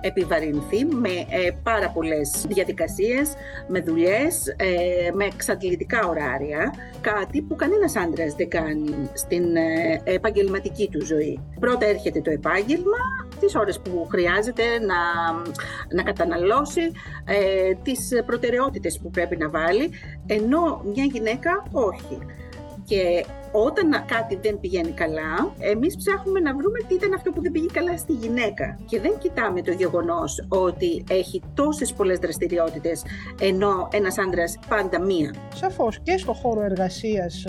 επιβαρυνθεί με ε, πάρα πολλές διαδικασίες, με δουλειές, ε, με εξαντλητικά ωράρια, κάτι που κανένας άντρας δεν κάνει στην ε, επαγγελματική του ζωή πρώτα έρχεται το επάγγελμα, τις ώρες που χρειάζεται να, να καταναλώσει, ε, τις προτεραιότητες που πρέπει να βάλει, ενώ μια γυναίκα όχι. Και όταν κάτι δεν πηγαίνει καλά, εμείς ψάχνουμε να βρούμε τι ήταν αυτό που δεν πήγε καλά στη γυναίκα. Και δεν κοιτάμε το γεγονός ότι έχει τόσες πολλές δραστηριότητες, ενώ ένας άντρας πάντα μία.
Σαφώς και στο χώρο εργασίας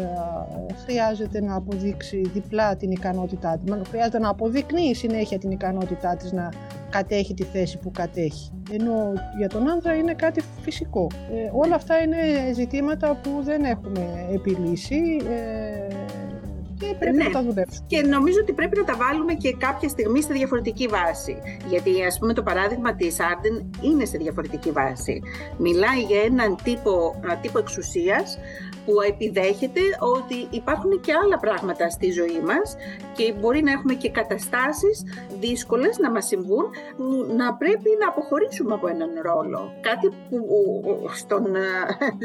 χρειάζεται να αποδείξει διπλά την ικανότητά της. Χρειάζεται να αποδεικνύει συνέχεια την ικανότητά της να κατέχει τη θέση που κατέχει. Ενώ για τον άνδρα είναι κάτι φυσικό. Ε, όλα αυτά είναι ζητήματα που δεν έχουμε επιλύσει. Ε, και πρέπει ναι. να τα δουλέψουμε.
Και νομίζω ότι πρέπει να τα βάλουμε και κάποια στιγμή σε διαφορετική βάση. Γιατί, ας πούμε, το παράδειγμα της Άρντεν είναι σε διαφορετική βάση. Μιλάει για έναν τύπο, τύπο εξουσίας που επιδέχεται ότι υπάρχουν και άλλα πράγματα στη ζωή μας και μπορεί να έχουμε και καταστάσεις δύσκολες να μας συμβούν που να πρέπει να αποχωρήσουμε από έναν ρόλο. Κάτι που στον,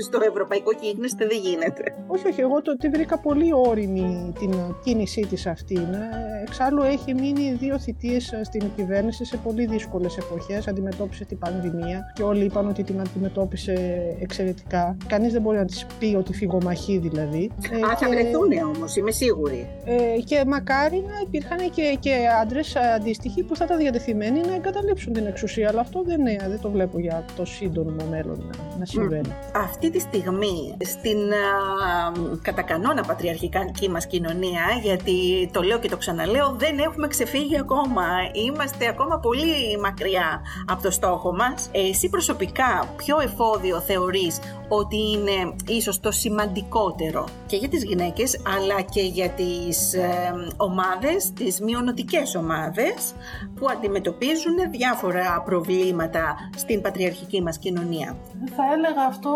στο ευρωπαϊκό κίνηση δεν γίνεται.
Όχι, όχι. Εγώ το βρήκα πολύ όρημη την κίνησή της αυτή. Εξάλλου έχει μείνει δύο θητείες στην κυβέρνηση σε πολύ δύσκολες εποχές. Αντιμετώπισε την πανδημία και όλοι είπαν ότι την αντιμετώπισε εξαιρετικά. Κανείς δεν μπορεί να της πει ότι φυγομαχεί δηλαδή.
Α, ε, θα βρεθούν όμως, είμαι σίγουρη.
Ε, και μακάρι να υπήρχαν και, και άντρες αντίστοιχοι που θα ήταν διατεθειμένοι να εγκαταλείψουν την εξουσία. Αλλά αυτό δεν, είναι, δεν το βλέπω για το σύντομο μέλλον να, να συμβαίνει.
Αυτή τη στιγμή στην α, κατά κανόνα πατριαρχική μας κοινωνία, γιατί το λέω και το ξαναλέω, δεν έχουμε ξεφύγει ακόμα. Είμαστε ακόμα πολύ μακριά από το στόχο μας. Εσύ προσωπικά ποιο εφόδιο θεωρείς ότι είναι ίσως το σημαντικότερο και για τις γυναίκες αλλά και για τις ε, ομάδες, τις μειονοτικές ομάδες που αντιμετωπίζουν διάφορα προβλήματα στην πατριαρχική μας κοινωνία.
Θα έλεγα αυτό,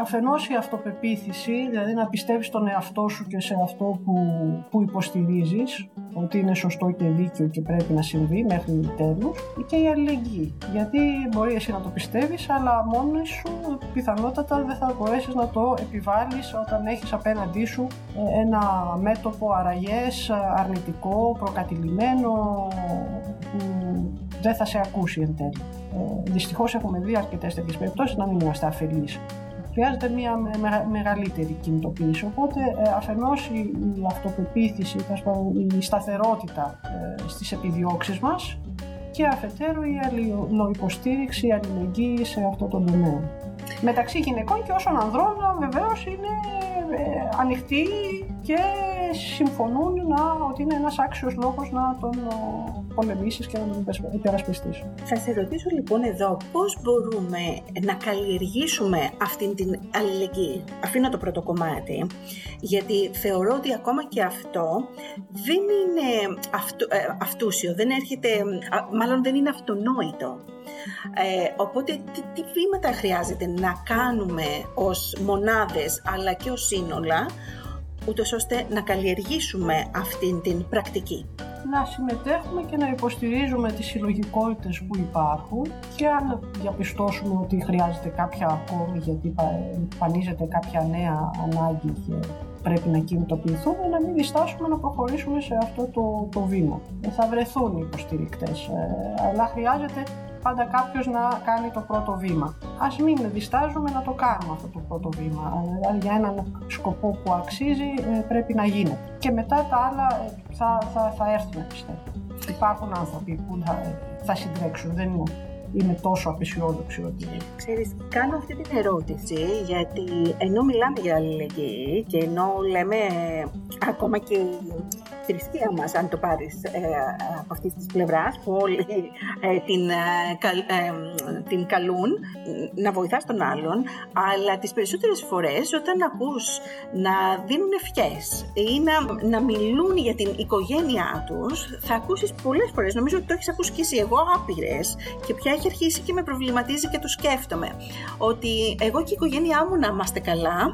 αφενός η αυτοπεποίθηση, δηλαδή να πιστεύεις στον εαυτό σου και σε αυτό που, που υποστηρίζεις, ότι είναι σωστό και δίκαιο και πρέπει να συμβεί μέχρι τέλους και η αλληλεγγύη. Γιατί μπορεί εσύ να το πιστεύεις, αλλά μόνοι σου πιθανότατα δεν θα μπορέσεις να το επιβάλλεις όταν έχεις απέναντί σου ε, ένα μέτωπο αραγές, αρνητικό, προκατηλημένο που δεν θα σε ακούσει εν τέλει. Ε, Δυστυχώς έχουμε δει αρκετές τέτοιες περιπτώσεις να μην είμαστε αφελείς. Χρειάζεται μια μεγαλύτερη κινητοποίηση. Οπότε, ε, αφενός η, αυτοπεποίθηση, η σταθερότητα ε, στις επιδιώξεις μας και αφετέρου η αλληλοϊποστήριξη, η αλληλεγγύη σε αυτό το τομέα. Μεταξύ γυναικών και όσων ανδρών βεβαίως είναι ε, ανοιχτοί και συμφωνούν να, ότι είναι ένας άξιος λόγος να τον πολεμήσεις και να τον υπερασπιστείς.
Θα σε ρωτήσω λοιπόν εδώ πώς μπορούμε να καλλιεργήσουμε αυτήν την αλληλεγγύη; Αφήνω το πρώτο κομμάτι, γιατί θεωρώ ότι ακόμα και αυτό δεν είναι αυτού, ε, αυτούσιο, δεν έρχεται, μάλλον δεν είναι αυτονόητο. Ε, οπότε τι, τι βήματα χρειάζεται να κάνουμε ως μονάδες αλλά και ως σύνολα ούτως ώστε να καλλιεργήσουμε αυτήν την πρακτική;
Να συμμετέχουμε και να υποστηρίζουμε τις συλλογικότητες που υπάρχουν και αν διαπιστώσουμε ότι χρειάζεται κάποια ακόμη γιατί εμφανίζεται κάποια νέα ανάγκη και πρέπει να κινητοποιηθούμε, να μην διστάσουμε να προχωρήσουμε σε αυτό το, το βήμα. Θα βρεθούν οι υποστηρικτές, ε, αλλά χρειάζεται πάντα κάποιος να κάνει το πρώτο βήμα. Ας μην διστάζουμε να το κάνουμε αυτό το πρώτο βήμα. Δηλαδή για έναν σκοπό που αξίζει ε, πρέπει να γίνεται. Και μετά τα άλλα ε, θα, θα, θα έρθουν πιστεύω. Υπάρχουν άνθρωποι που θα, θα συντρέξουν, δεν είναι είμαι τόσο απεσιόδοξη ότι...
Ξέρεις, κάνω αυτή την ερώτηση γιατί ενώ μιλάμε για αλληλεγγύη και ενώ λέμε ακόμα και θρησκεία μας, αν το πάρεις ε, από αυτής της πλευράς, που όλοι ε, την, ε, την καλούν να βοηθάς τον άλλον, αλλά τις περισσότερες φορές όταν ακούς να δίνουν ευχές ή να, να μιλούν για την οικογένειά τους, θα ακούσεις πολλές φορές, νομίζω ότι το έχεις ακούσει και εσύ, εγώ άπειρες και πια έχει αρχίσει και με προβληματίζει και το σκέφτομαι, ότι εγώ και η οικογένειά μου να είμαστε καλά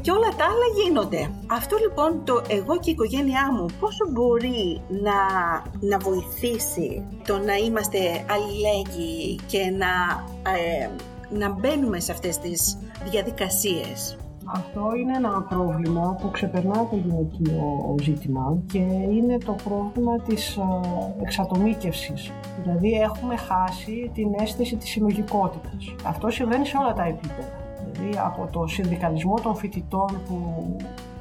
και όλα τα άλλα γίνονται. Αυτό λοιπόν το εγώ και η οικογένειά μου πόσο μπορεί να, να βοηθήσει το να είμαστε αλληλέγγυοι και να, ε, να μπαίνουμε σε αυτές τις διαδικασίες;
Αυτό είναι ένα πρόβλημα που ξεπερνά το γυναικείο ζήτημα και είναι το πρόβλημα της ε, εξατομίκευσης. Δηλαδή έχουμε χάσει την αίσθηση της συλλογικότητας. Αυτό συμβαίνει σε όλα τα επίπεδα. Δηλαδή από το συνδικαλισμό των φοιτητών που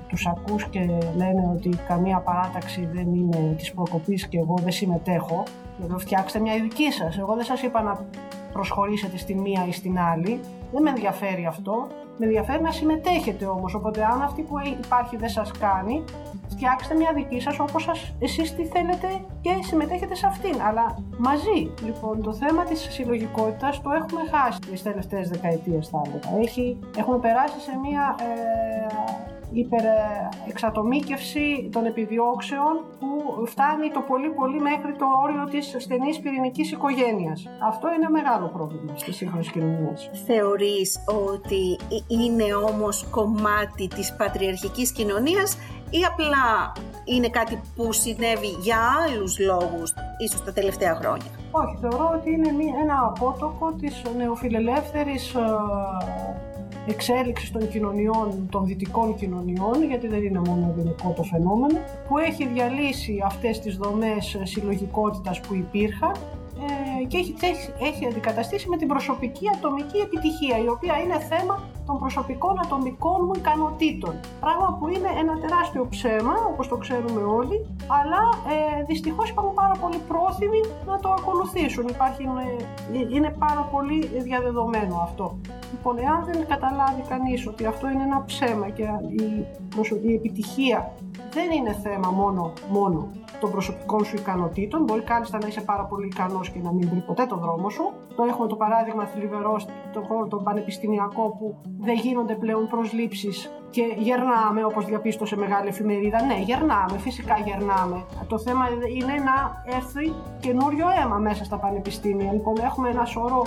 τους ακούς και λένε ότι καμία παράταξη δεν είναι της προκοπής και εγώ δεν συμμετέχω, εδώ φτιάξτε μια δική σας. Εγώ δεν σας είπα να προσχωρήσετε στη μία ή στην άλλη. Δεν με ενδιαφέρει αυτό. Με ενδιαφέρει να συμμετέχετε όμως. Οπότε αν αυτή που υπάρχει δεν σας κάνει, φτιάξτε μια δική σας όπως σας, εσείς τι θέλετε και συμμετέχετε σε αυτήν. Αλλά μαζί. Λοιπόν, το θέμα της συλλογικότητας το έχουμε χάσει τις τελευταίες δεκαετίες θα έλεγα. Έχει, έχουμε περάσει σε μια ε, υπερεξατομίκευση των επιδιώξεων που φτάνει το πολύ πολύ μέχρι το όριο της στενής πυρηνικής οικογένειας. Αυτό είναι μεγάλο πρόβλημα στις σύγχρονες κοινωνίες.
Θεωρείς ότι είναι όμως κομμάτι της πατριαρχικής κοινωνίας ή απλά είναι κάτι που συνέβη για άλλους λόγους, ίσως τα τελευταία χρόνια;
Όχι, θεωρώ ότι είναι ένα απότοκο της νεοφιλελεύθερης ε, εξέλιξη των κοινωνιών, των δυτικών κοινωνιών, γιατί δεν είναι μόνο ελληνικό το φαινόμενο, που έχει διαλύσει αυτές τις δομές συλλογικότητας που υπήρχαν ε, και έχει, έχει αντικαταστήσει με την προσωπική ατομική επιτυχία, η οποία είναι θέμα των προσωπικών ατομικών μου ικανοτήτων. Πράγμα που είναι ένα τεράστιο ψέμα, όπως το ξέρουμε όλοι, αλλά ε, δυστυχώς υπάρχουν πάρα πολύ πρόθυμοι να το ακολουθήσουν. Υπάρχει, ε, είναι πάρα πολύ διαδεδομένο αυτό. Λοιπόν, εάν δεν καταλάβει κανείς ότι αυτό είναι ένα ψέμα και η, η επιτυχία δεν είναι θέμα μόνο, μόνο των προσωπικών σου ικανοτήτων. Μπορεί κάλλιστα να είσαι πάρα πολύ ικανός και να μην βρει ποτέ τον δρόμο σου. Το έχουμε το παράδειγμα θλιβερό στον χώρο τον πανεπιστημιακό που δεν γίνονται πλέον προσλήψεις και γερνάμε, όπως διαπίστωσε μεγάλη εφημερίδα. Ναι, γερνάμε, φυσικά γερνάμε. Το θέμα είναι να έρθει καινούριο αίμα μέσα στα πανεπιστήμια. Λοιπόν, έχουμε ένα σωρό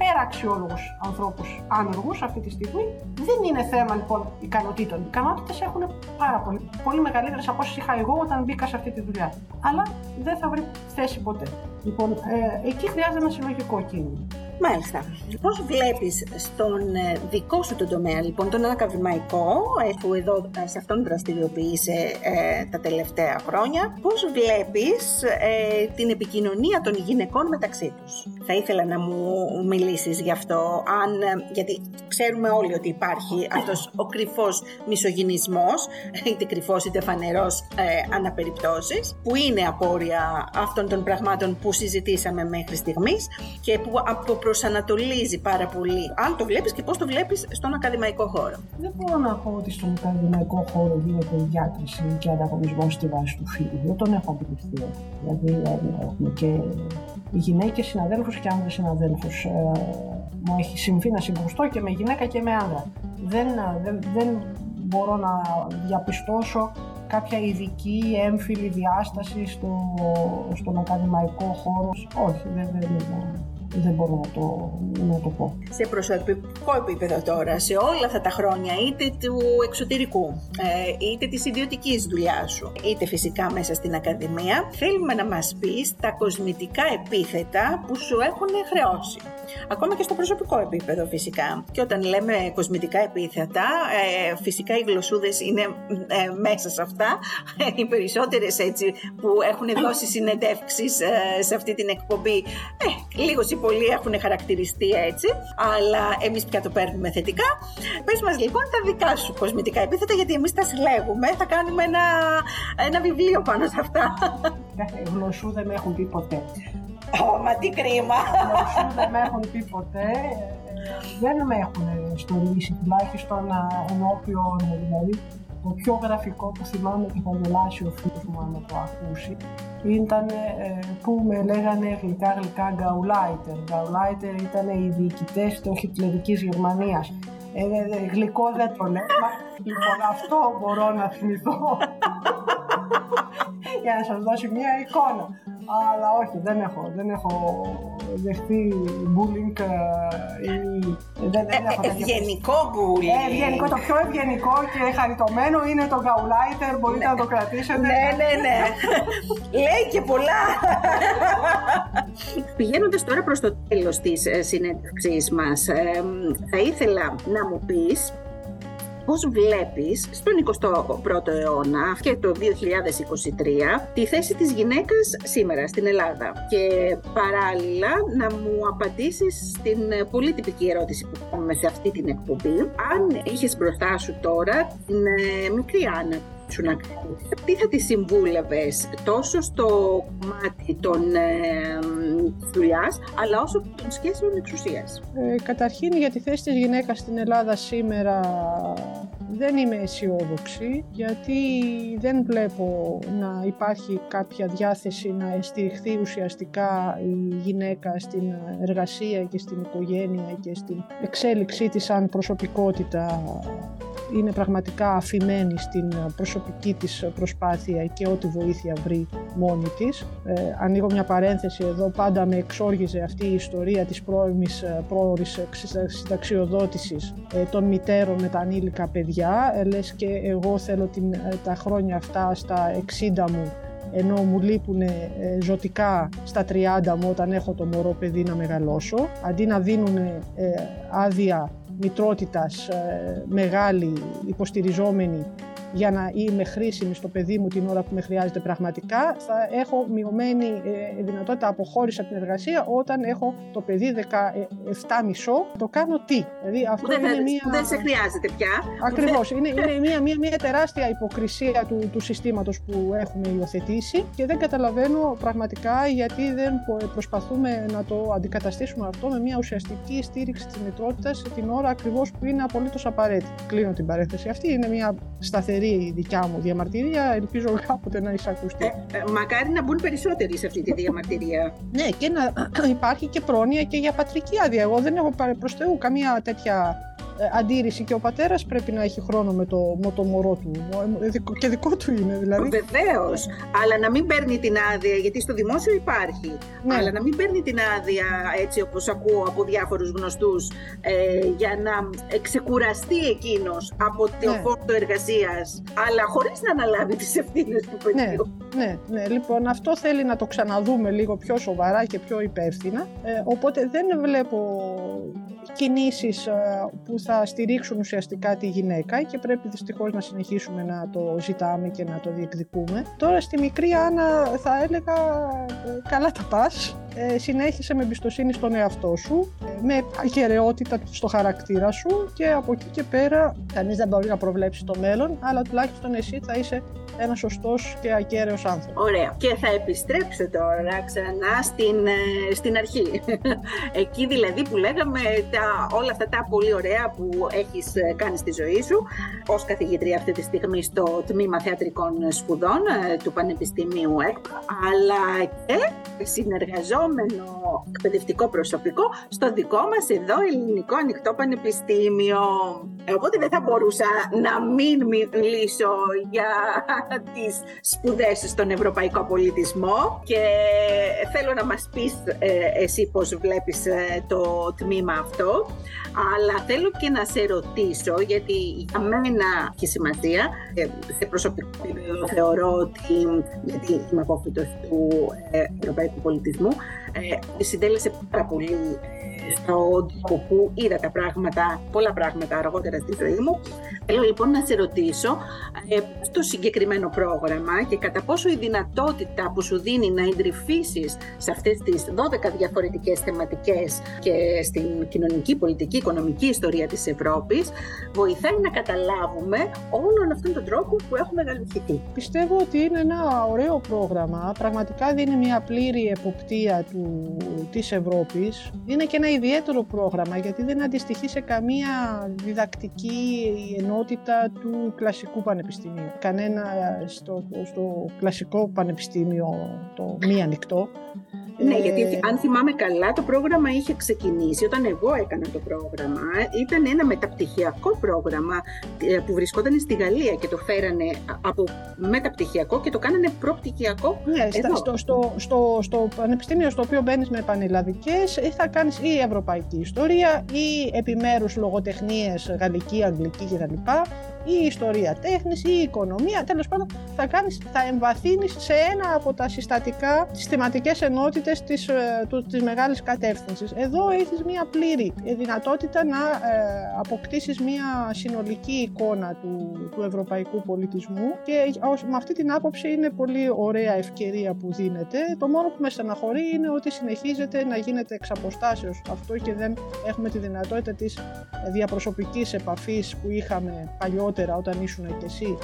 υπεραξιόλογου ανθρώπους άνεργους αυτή τη στιγμή. Δεν είναι θέμα λοιπόν ικανοτήτων. Οι ικανότητες έχουν πάρα πολύ, πολύ μεγαλύτερες από όσες είχα εγώ όταν μπήκα σε αυτή τη δουλειά. Αλλά δεν θα βρει θέση ποτέ. Λοιπόν, ε, εκεί χρειάζεται ένα συλλογικό κίνημα.
Μάλιστα. Πώς βλέπεις στον ε, δικό σου τον τομέα, λοιπόν, τον ακαδημαϊκό, ε, που εδώ ε, σε αυτόν δραστηριοποιείσαι ε, τα τελευταία χρόνια, πώς βλέπεις ε, την επικοινωνία των γυναικών μεταξύ τους; Θα ήθελα να μου μιλήσεις γι' αυτό, αν, γιατί ξέρουμε όλοι ότι υπάρχει αυτός ο κρυφός μισογυνισμός, είτε κρυφός είτε φανερός ε, αναπεριπτώσεις, που είναι απόρρια αυτών των πραγμάτων που συζητήσαμε μέχρι στιγμής και που από προσανατολίζει πάρα πολύ. Αν το βλέπεις και πώς το βλέπεις στον ακαδημαϊκό χώρο.
Δεν μπορώ να πω ότι στον ακαδημαϊκό χώρο γίνεται διάκριση και ανταγωνισμός στη βάση του φίλου. Δεν τον έχω αντιληφθεί. Δηλαδή έχουμε και γυναίκες συναδέλφους και άνδρες συναδέλφους. Ε, μου έχει συμβεί να συγκρουστώ και με γυναίκα και με άνδρα. Δεν, δεν, δεν μπορώ να διαπιστώσω κάποια ειδική έμφυλη διάσταση στο, στον ακαδημαϊκό χώρος. Όχι, δεν, δεν, δεν, δεν μπορώ να το, να το πω.
Σε προσωπικό επίπεδο τώρα, σε όλα αυτά τα χρόνια, είτε του εξωτερικού, ε, είτε της ιδιωτικής δουλειάς σου, είτε φυσικά μέσα στην Ακαδημία, θέλουμε να μας πεις τα κοσμητικά επίθετα που σου έχουν χρεώσει. Ακόμα και στο προσωπικό επίπεδο φυσικά. Και όταν λέμε κοσμητικά επίθετα, ε, φυσικά οι γλωσσούδες είναι ε, μέσα σε αυτά. Οι περισσότερες έτσι που έχουν δώσει συνεντεύξεις σε αυτή την εκπομπή, λίγο πολλοί έχουν χαρακτηριστεί έτσι, αλλά εμείς πια το παίρνουμε θετικά. Πες μας λοιπόν τα δικά σου κοσμητικά επίθετα, γιατί εμείς τα συλλέγουμε, θα κάνουμε ένα, ένα βιβλίο πάνω σε αυτά.
Γλωσσού δεν με έχουν πει ποτέ.
Ω, μα τι κρίμα.
Γλωσσού δεν με έχουν πει ποτέ. Δεν με έχουν στολίσει τουλάχιστον ενώπιον, δηλαδή το πιο γραφικό που θυμάμαι και θα γελάσει ο φίλος μου αν το ακούσει ήταν ε, που με λέγανε γλυκά γλυκά γκαουλάιτερ. Γκαουλάιτερ ήταν οι διοικητές τη χιτλερικής Γερμανίας. Ε, ε, γλυκό δεν το λέω. λοιπόν, αυτό μπορώ να θυμηθώ. Για να σας δώσει μια εικόνα. Αλλά όχι, δεν έχω, δεν έχω δεχτεί bullying ε, ή
δεν, δεν έχω Ευγενικό bullying.
Ε, ευγενικό, το πιο ευγενικό και χαριτωμένο είναι το Gauleiter, μπορείτε να το κρατήσετε.
Ναι, ναι, ναι. Λέει και πολλά. Πηγαίνοντας τώρα προς το τέλος της ε, συνέντευξής μας, θα ήθελα να μου πεις πώς βλέπεις στον 21ο αιώνα και το 2023 τη θέση της γυναίκας σήμερα στην Ελλάδα; Και παράλληλα να μου απαντήσεις στην πολύ τυπική ερώτηση που κάνουμε σε αυτή την εκπομπή. Αν είχες μπροστά σου τώρα την ε, μικρή Άννα σου να Τι θα τη συμβούλευες τόσο στο κομμάτι των ε, δουλειάς, αλλά όσο και των σχέσεων εξουσίας;
Ε, καταρχήν για τη θέση της γυναίκας στην Ελλάδα σήμερα δεν είμαι αισιόδοξη γιατί δεν βλέπω να υπάρχει κάποια διάθεση να στηριχθεί ουσιαστικά η γυναίκα στην εργασία και στην οικογένεια και στην εξέλιξή της σαν προσωπικότητα είναι πραγματικά αφημένη στην προσωπική της προσπάθεια και ό,τι βοήθεια βρει μόνη της. Ε, ανοίγω μια παρένθεση εδώ, πάντα με εξόργιζε αυτή η ιστορία της πρώιμης, ε, πρόορης συνταξιοδότησης ε, των μητέρων με τα ανήλικα παιδιά. Ε, λες και εγώ θέλω την, ε, τα χρόνια αυτά στα 60 μου ενώ μου λείπουν ζωτικά στα 30 μου όταν έχω το μωρό παιδί να μεγαλώσω. Αντί να δίνουν άδεια μητρότητας ε, μεγάλη, υποστηριζόμενη για να είμαι χρήσιμη στο παιδί μου την ώρα που με χρειάζεται πραγματικά, θα έχω μειωμένη ε, δυνατότητα αποχώρησης από την εργασία όταν έχω το παιδί 17 μισό. Το κάνω τι;
Δηλαδή αυτό δεν, είναι μια... δεν σε χρειάζεται πια.
Ακριβώς. είναι, είναι μια, μια, μια τεράστια υποκρισία του, του συστήματος που έχουμε υιοθετήσει και δεν καταλαβαίνω πραγματικά γιατί δεν προσπαθούμε να το αντικαταστήσουμε αυτό με μια ουσιαστική στήριξη της μητρότητας την ώρα ακριβώς που είναι απολύτως απαραίτητη. Κλείνω την παρένθεση αυτή. Είναι μια σταθερή η δικιά μου διαμαρτυρία. Ελπίζω κάποτε να εισακουστεί.
Ε, ε, μακάρι να μπουν περισσότεροι σε αυτή τη διαμαρτυρία.
ναι, και να υπάρχει και πρόνοια και για πατρική άδεια. Εγώ δεν έχω προς Θεού καμία τέτοια ε, αντίρρηση και ο πατέρας πρέπει να έχει χρόνο με το, με το μωρό του. Ε, και δικό του είναι δηλαδή.
Βεβαίως. Αλλά να μην παίρνει την άδεια, γιατί στο δημόσιο υπάρχει. Ναι. Αλλά να μην παίρνει την άδεια έτσι όπως ακούω από διάφορους γνωστούς ε, για να ξεκουραστεί εκείνος από το ναι. φόρτο εργασίας, αλλά χωρίς να αναλάβει τις ευθύνες του παιδιού.
Ναι, ναι, ναι. Λοιπόν, αυτό θέλει να το ξαναδούμε λίγο πιο σοβαρά και πιο υπεύθυνα. Ε, οπότε δεν βλέπω κινήσεις που θα θα στηρίξουν ουσιαστικά τη γυναίκα και πρέπει δυστυχώς να συνεχίσουμε να το ζητάμε και να το διεκδικούμε. Τώρα στη μικρή Άννα θα έλεγα ε, καλά τα πας, ε, συνέχισε με εμπιστοσύνη στον εαυτό σου, ε, με ακαιρεότητα στο χαρακτήρα σου και από εκεί και πέρα κανείς δεν μπορεί να προβλέψει το μέλλον, αλλά τουλάχιστον εσύ θα είσαι ένας σωστός και ακέραιος άνθρωπος.
Ωραία. Και θα επιστρέψω τώρα ξανά στην, ε, στην αρχή. Εκεί δηλαδή που λέγαμε τα, όλα αυτά τα πολύ ωραία που έχεις ε, κάνει στη ζωή σου ως καθηγήτρια αυτή τη στιγμή στο τμήμα θεατρικών σπουδών ε, του Πανεπιστημίου ΕΚΠ, αλλά και συνεργαζόμενο εκπαιδευτικό προσωπικό στο δικό μας εδώ Ελληνικό Ανοιχτό Πανεπιστήμιο. Οπότε δεν θα μπορούσα να μην μιλήσω για τις σπουδές στον ευρωπαϊκό πολιτισμό και θέλω να μας πεις ε, εσύ πώς βλέπεις ε, το τμήμα αυτό αλλά θέλω και να σε ρωτήσω γιατί για μένα έχει σημασία ε, σε προσωπικό επίπεδο θεωρώ ότι γιατί είμαι απόφυτος του ε, ευρωπαϊκού πολιτισμού ε, συντέλεσε πάρα πολύ στον τόπο που είδα τα πράγματα, πολλά πράγματα αργότερα στη ζωή μου. Θέλω λοιπόν να σε ρωτήσω ε, στο συγκεκριμένο πρόγραμμα και κατά πόσο η δυνατότητα που σου δίνει να εντρυφήσεις σε αυτές τις 12 διαφορετικές θεματικές και στην κοινωνική, πολιτική, οικονομική ιστορία της Ευρώπης βοηθάει να καταλάβουμε όλον αυτόν τον τρόπο που έχουμε γαλουχηθεί.
Πιστεύω ότι είναι ένα ωραίο πρόγραμμα. Πραγματικά δίνει μια πλήρη εποπτεία του, της Ευρώπης. Είναι και ένα ιδιαίτερο πρόγραμμα γιατί δεν αντιστοιχεί σε καμία διδακτική ενότητα του κλασικού πανεπιστημίου. Κανένα στο, στο κλασικό πανεπιστήμιο το μη ανοιχτό
ναι, γιατί ε, αν θυμάμαι καλά, το πρόγραμμα είχε ξεκινήσει όταν εγώ έκανα το πρόγραμμα. Ήταν ένα μεταπτυχιακό πρόγραμμα ε, που βρισκόταν στη Γαλλία και το φέρανε από μεταπτυχιακό και το κάνανε προπτυχιακό.
Ναι, εδώ. Στο, στο, στο, στο πανεπιστήμιο στο οποίο μπαίνεις με πανελλαδικές, ε, θα κάνεις ή ευρωπαϊκή ιστορία ή επιμέρους λογοτεχνίες, γαλλική, αγγλική κτλ ή ιστορία τέχνης ή οικονομία. Τέλος πάντων θα, κάνεις, θα εμβαθύνεις σε ένα από τα συστατικά, τις θεματικές ενότητες της, ε, του, της μεγάλης κατεύθυνσης. Εδώ έχεις μια πλήρη δυνατότητα να ε, αποκτήσεις μια συνολική εικόνα του, του ευρωπαϊκού πολιτισμού και με αυτή την άποψη είναι πολύ ωραία ευκαιρία που δίνεται. Το μόνο που με στεναχωρεί είναι ότι συνεχίζεται να γίνεται εξ αυτό και δεν έχουμε τη δυνατότητα της διαπροσωπικής επαφής που είχαμε παλιότερα όταν ήσουν και εσύ.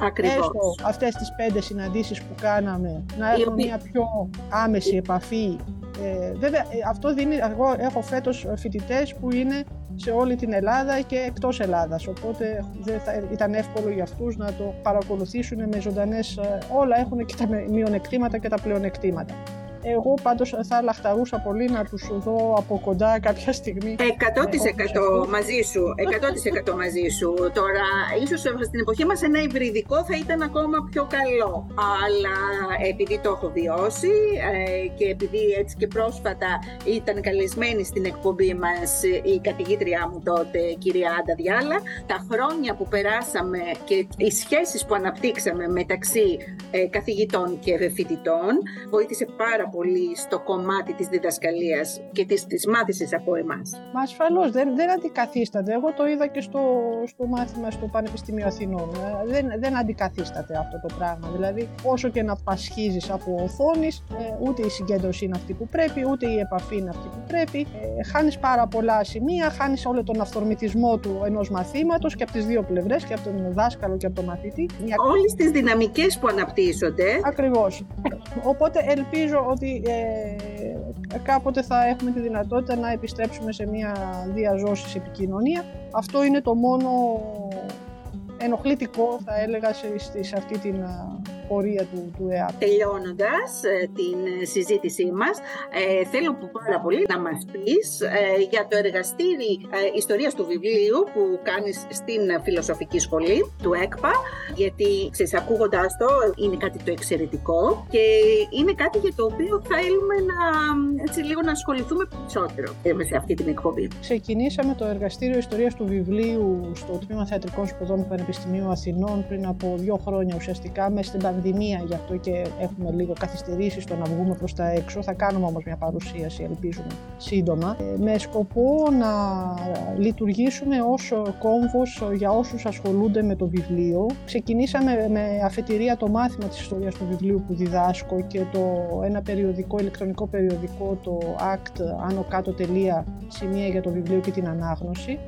Ακριβώς.
Έστω αυτές τις πέντε συναντήσεις που κάναμε να έχουμε μια πιο άμεση επαφή. Ε, βέβαια ε, αυτό δίνει, εγώ έχω φέτος φοιτητές που είναι σε όλη την Ελλάδα και εκτός Ελλάδας οπότε δεν θα ήταν εύκολο για αυτούς να το παρακολουθήσουν με ζωντανές ε, όλα έχουν και τα μειονεκτήματα και τα πλεονεκτήματα. Εγώ πάντως θα λαχταρούσα πολύ να τους δω από κοντά κάποια στιγμή.
100% μαζί σου, 100% μαζί σου. Τώρα, ίσως στην εποχή μας ένα υβριδικό θα ήταν ακόμα πιο καλό. Αλλά επειδή το έχω βιώσει ε, και επειδή έτσι και πρόσφατα ήταν καλεσμένη στην εκπομπή μας η καθηγήτριά μου τότε, κυρία Άντα Διάλα, τα χρόνια που περάσαμε και οι σχέσεις που αναπτύξαμε μεταξύ ε, καθηγητών και φοιτητών βοήθησε πάρα πολύ στο κομμάτι της διδασκαλίας και της, της μάθησης από εμάς.
Μα ασφαλώς, δεν, δεν αντικαθίσταται. Εγώ το είδα και στο, στο μάθημα στο Πανεπιστήμιο Αθηνών. Ε, δεν, δεν αντικαθίσταται αυτό το πράγμα. Δηλαδή, όσο και να πασχίζεις από οθόνης, ε, ούτε η συγκέντρωση είναι αυτή που πρέπει, ούτε η επαφή είναι αυτή που πρέπει. Ε, χάνεις πάρα πολλά σημεία, χάνεις όλο τον αυθορμητισμό του ενός μαθήματος και από τις δύο πλευρές, και από τον δάσκαλο και από τον μαθητή.
Όλες τις δυναμικές που αναπτύσσονται.
Ακριβώς. Οπότε ελπίζω ότι ε, κάποτε θα έχουμε τη δυνατότητα να επιστρέψουμε σε μια διαζώσης επικοινωνία. Αυτό είναι το μόνο ενοχλητικό θα έλεγα σε, αυτή την πορεία του, του ΕΑΠ.
Τελειώνοντας ε, την ε, συζήτησή μας, ε, θέλω πάρα πολύ να μας πεις για το εργαστήρι ιστορίας του βιβλίου που κάνεις στην Φιλοσοφική Σχολή του ΕΚΠΑ, γιατί ξέρεις, ακούγοντας το είναι κάτι το εξαιρετικό και είναι κάτι για το οποίο θέλουμε να, έτσι, λίγο να ασχοληθούμε περισσότερο σε αυτή την εκπομπή.
Ξεκινήσαμε το εργαστήριο ιστορίας του βιβλίου στο Τμήμα Θεατρικών Σπουδών του Πανεπιστημίου Αθηνών πριν από δύο χρόνια ουσιαστικά μέσα στην πανδημία, γι' αυτό και έχουμε λίγο καθυστερήσει στο να βγούμε προς τα έξω. Θα κάνουμε όμως μια παρουσίαση, ελπίζουμε, σύντομα, ε, με σκοπό να λειτουργήσουμε ως κόμβος για όσους ασχολούνται με το βιβλίο. Ξεκινήσαμε με αφετηρία το μάθημα της ιστορίας του βιβλίου που διδάσκω και το ένα περιοδικό, ηλεκτρονικό περιοδικό, το ACT, άνω κάτω τελεία, σημεία για το βιβλίο και την ανάγνωση.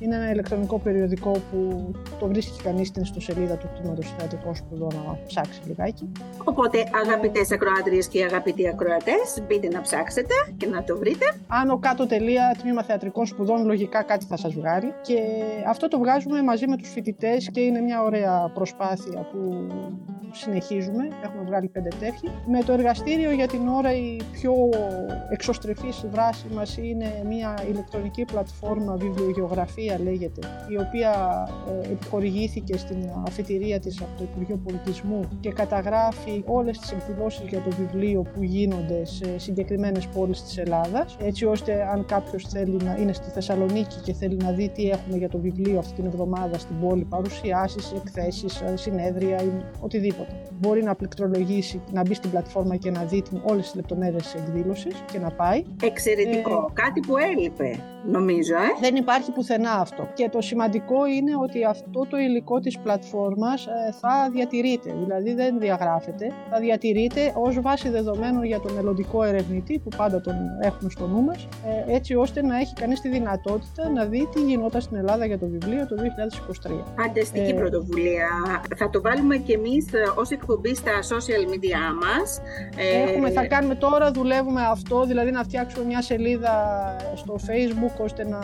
Είναι ένα ηλεκτρονικό περιοδικό που το βρίσκει κανείς στην ιστοσελίδα του Τμήματο Θεατρικών Σπουδών να ψάξει λιγάκι.
Οπότε, αγαπητές ακροάτριες και αγαπητοί ακροατές, μπείτε να ψάξετε και να το βρείτε.
Άνω κάτω τελεία τμήμα θεατρικών σπουδών, λογικά κάτι θα σας βγάλει. Και αυτό το βγάζουμε μαζί με τους φοιτητές και είναι μια ωραία προσπάθεια που συνεχίζουμε. Έχουμε βγάλει πέντε τέτοιοι. Με το εργαστήριο για την ώρα η πιο εξωστρεφής δράση μας είναι μια ηλεκτρονική πλατφόρμα βιβλιογραφία λέγεται, η οποία ε, επιχορηγήθηκε στην αφετηρία της από το Υπουργείο Πολιτισμού και καταγράφει όλες τις εκδηλώσεις για το βιβλίο που γίνονται σε συγκεκριμένες πόλεις της Ελλάδας, έτσι ώστε αν κάποιος θέλει να είναι στη Θεσσαλονίκη και θέλει να δει τι έχουμε για το βιβλίο αυτή την εβδομάδα στην πόλη, παρουσιάσεις, εκθέσεις, ε, συνέδρια ή οτιδήποτε. Μπορεί να πληκτρολογήσει, να μπει στην πλατφόρμα και να δει όλες τις λεπτομέρειες της εκδήλωσης και να πάει.
Εξαιρετικό. Ε, Κάτι που έλειπε, νομίζω, ε;
Δεν υπάρχει πουθενά αυτό. Και το σημαντικό είναι ότι αυτό το υλικό της πλατφόρμας ε, θα διατηρείται, δηλαδή δεν διαγράφεται, θα διατηρείται ως βάση δεδομένων για τον μελλοντικό ερευνητή που πάντα τον έχουμε στο νου μας, ε, έτσι ώστε να έχει κανείς τη δυνατότητα να δει τι γινόταν στην Ελλάδα για το βιβλίο το 2023.
Φανταστική ε, πρωτοβουλία. Θα το βάλουμε και εμείς ως εκπομπή στα social media μας.
Έχουμε, θα κάνουμε τώρα, δουλεύουμε αυτό, δηλαδή να φτιάξουμε μια σελίδα στο facebook ώστε να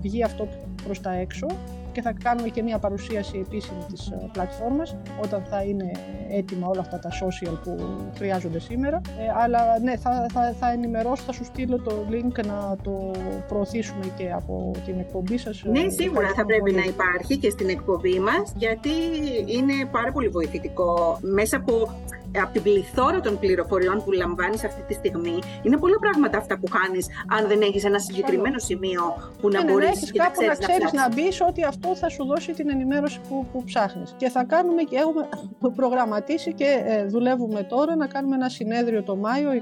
βγει αυτό προς τα έξω και θα κάνουμε και μια παρουσίαση επίσημη της ε, πλατφόρμας όταν θα είναι έτοιμα όλα αυτά τα social που χρειάζονται σήμερα. Ε, αλλά ναι, θα, θα, θα ενημερώσω, θα σου στείλω το link να το προωθήσουμε και από την εκπομπή σας.
Ναι, σίγουρα θα πρέπει να υπάρχει και στην εκπομπή μας γιατί είναι πάρα πολύ βοηθητικό μέσα από από την πληθώρα των πληροφοριών που λαμβάνεις αυτή τη στιγμή, είναι πολλά πράγματα αυτά που χάνεις αν δεν έχεις ένα συγκεκριμένο σημείο που να μπορεί
ναι, ναι, να ξέρεις να, να μπεις ότι αυτό θα σου δώσει την ενημέρωση που, που ψάχνεις. Και θα κάνουμε και έχουμε προγραμματίσει και ε, δουλεύουμε τώρα να κάνουμε ένα συνέδριο το Μάιο, 26-27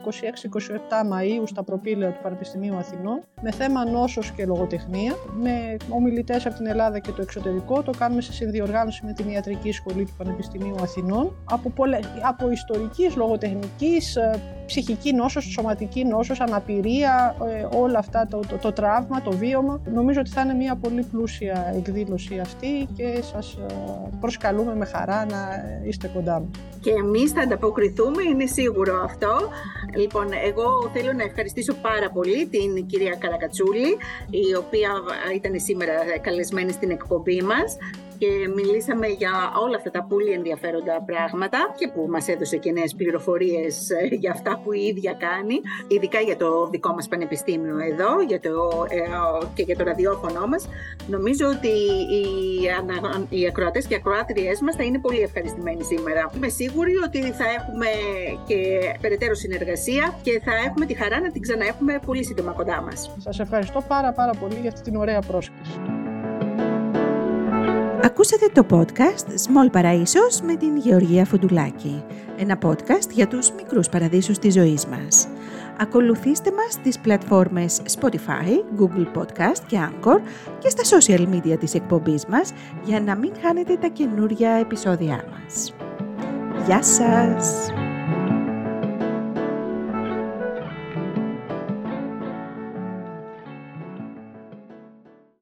Μαΐου στα προπήλαια του Πανεπιστημίου Αθηνών με θέμα νόσος και λογοτεχνία, με ομιλητές από την Ελλάδα και το εξωτερικό. Το κάνουμε σε συνδιοργάνωση με την Ιατρική Σχολή του Πανεπιστημίου Αθηνών. Από, πολλε... από ιστορικής, λογοτεχνικής, ε, ψυχική νόσος, σωματική νόσος, αναπηρία, ε, όλα αυτά, το, το, το, τραύμα, το βίωμα. Νομίζω ότι θα είναι μια πολύ πλούσια εκδήλωση αυτή και σας ε, προσκαλούμε με χαρά να είστε κοντά μας.
Και εμείς θα ανταποκριθούμε, είναι σίγουρο αυτό. Λοιπόν, εγώ θέλω να ευχαριστήσω πάρα πολύ την κυρία Καρακατσούλη, η οποία ήταν σήμερα καλεσμένη στην εκπομπή μας και μιλήσαμε για όλα αυτά τα πολύ ενδιαφέροντα πράγματα και που μας έδωσε και νέες πληροφορίες ε, για αυτά που η ίδια κάνει, ειδικά για το δικό μας πανεπιστήμιο εδώ για το, ε, και για το ραδιόφωνο μας. Νομίζω ότι οι, οι ακροατές και οι ακροάτριές μας θα είναι πολύ ευχαριστημένοι σήμερα. Είμαι σίγουρη ότι θα έχουμε και περαιτέρω συνεργασία και θα έχουμε τη χαρά να την ξαναέχουμε πολύ σύντομα κοντά μας.
Σας ευχαριστώ πάρα πάρα πολύ για αυτή την ωραία πρόσκληση.
Ακούσατε το podcast Small Παραΐσος με την Γεωργία Φουντουλάκη. Ένα podcast για τους μικρούς παραδείσους της ζωής μας. Ακολουθήστε μας στις πλατφόρμες Spotify, Google Podcast και Anchor και στα social media της εκπομπής μας για να μην χάνετε τα καινούργια επεισόδια μας. Γεια σας!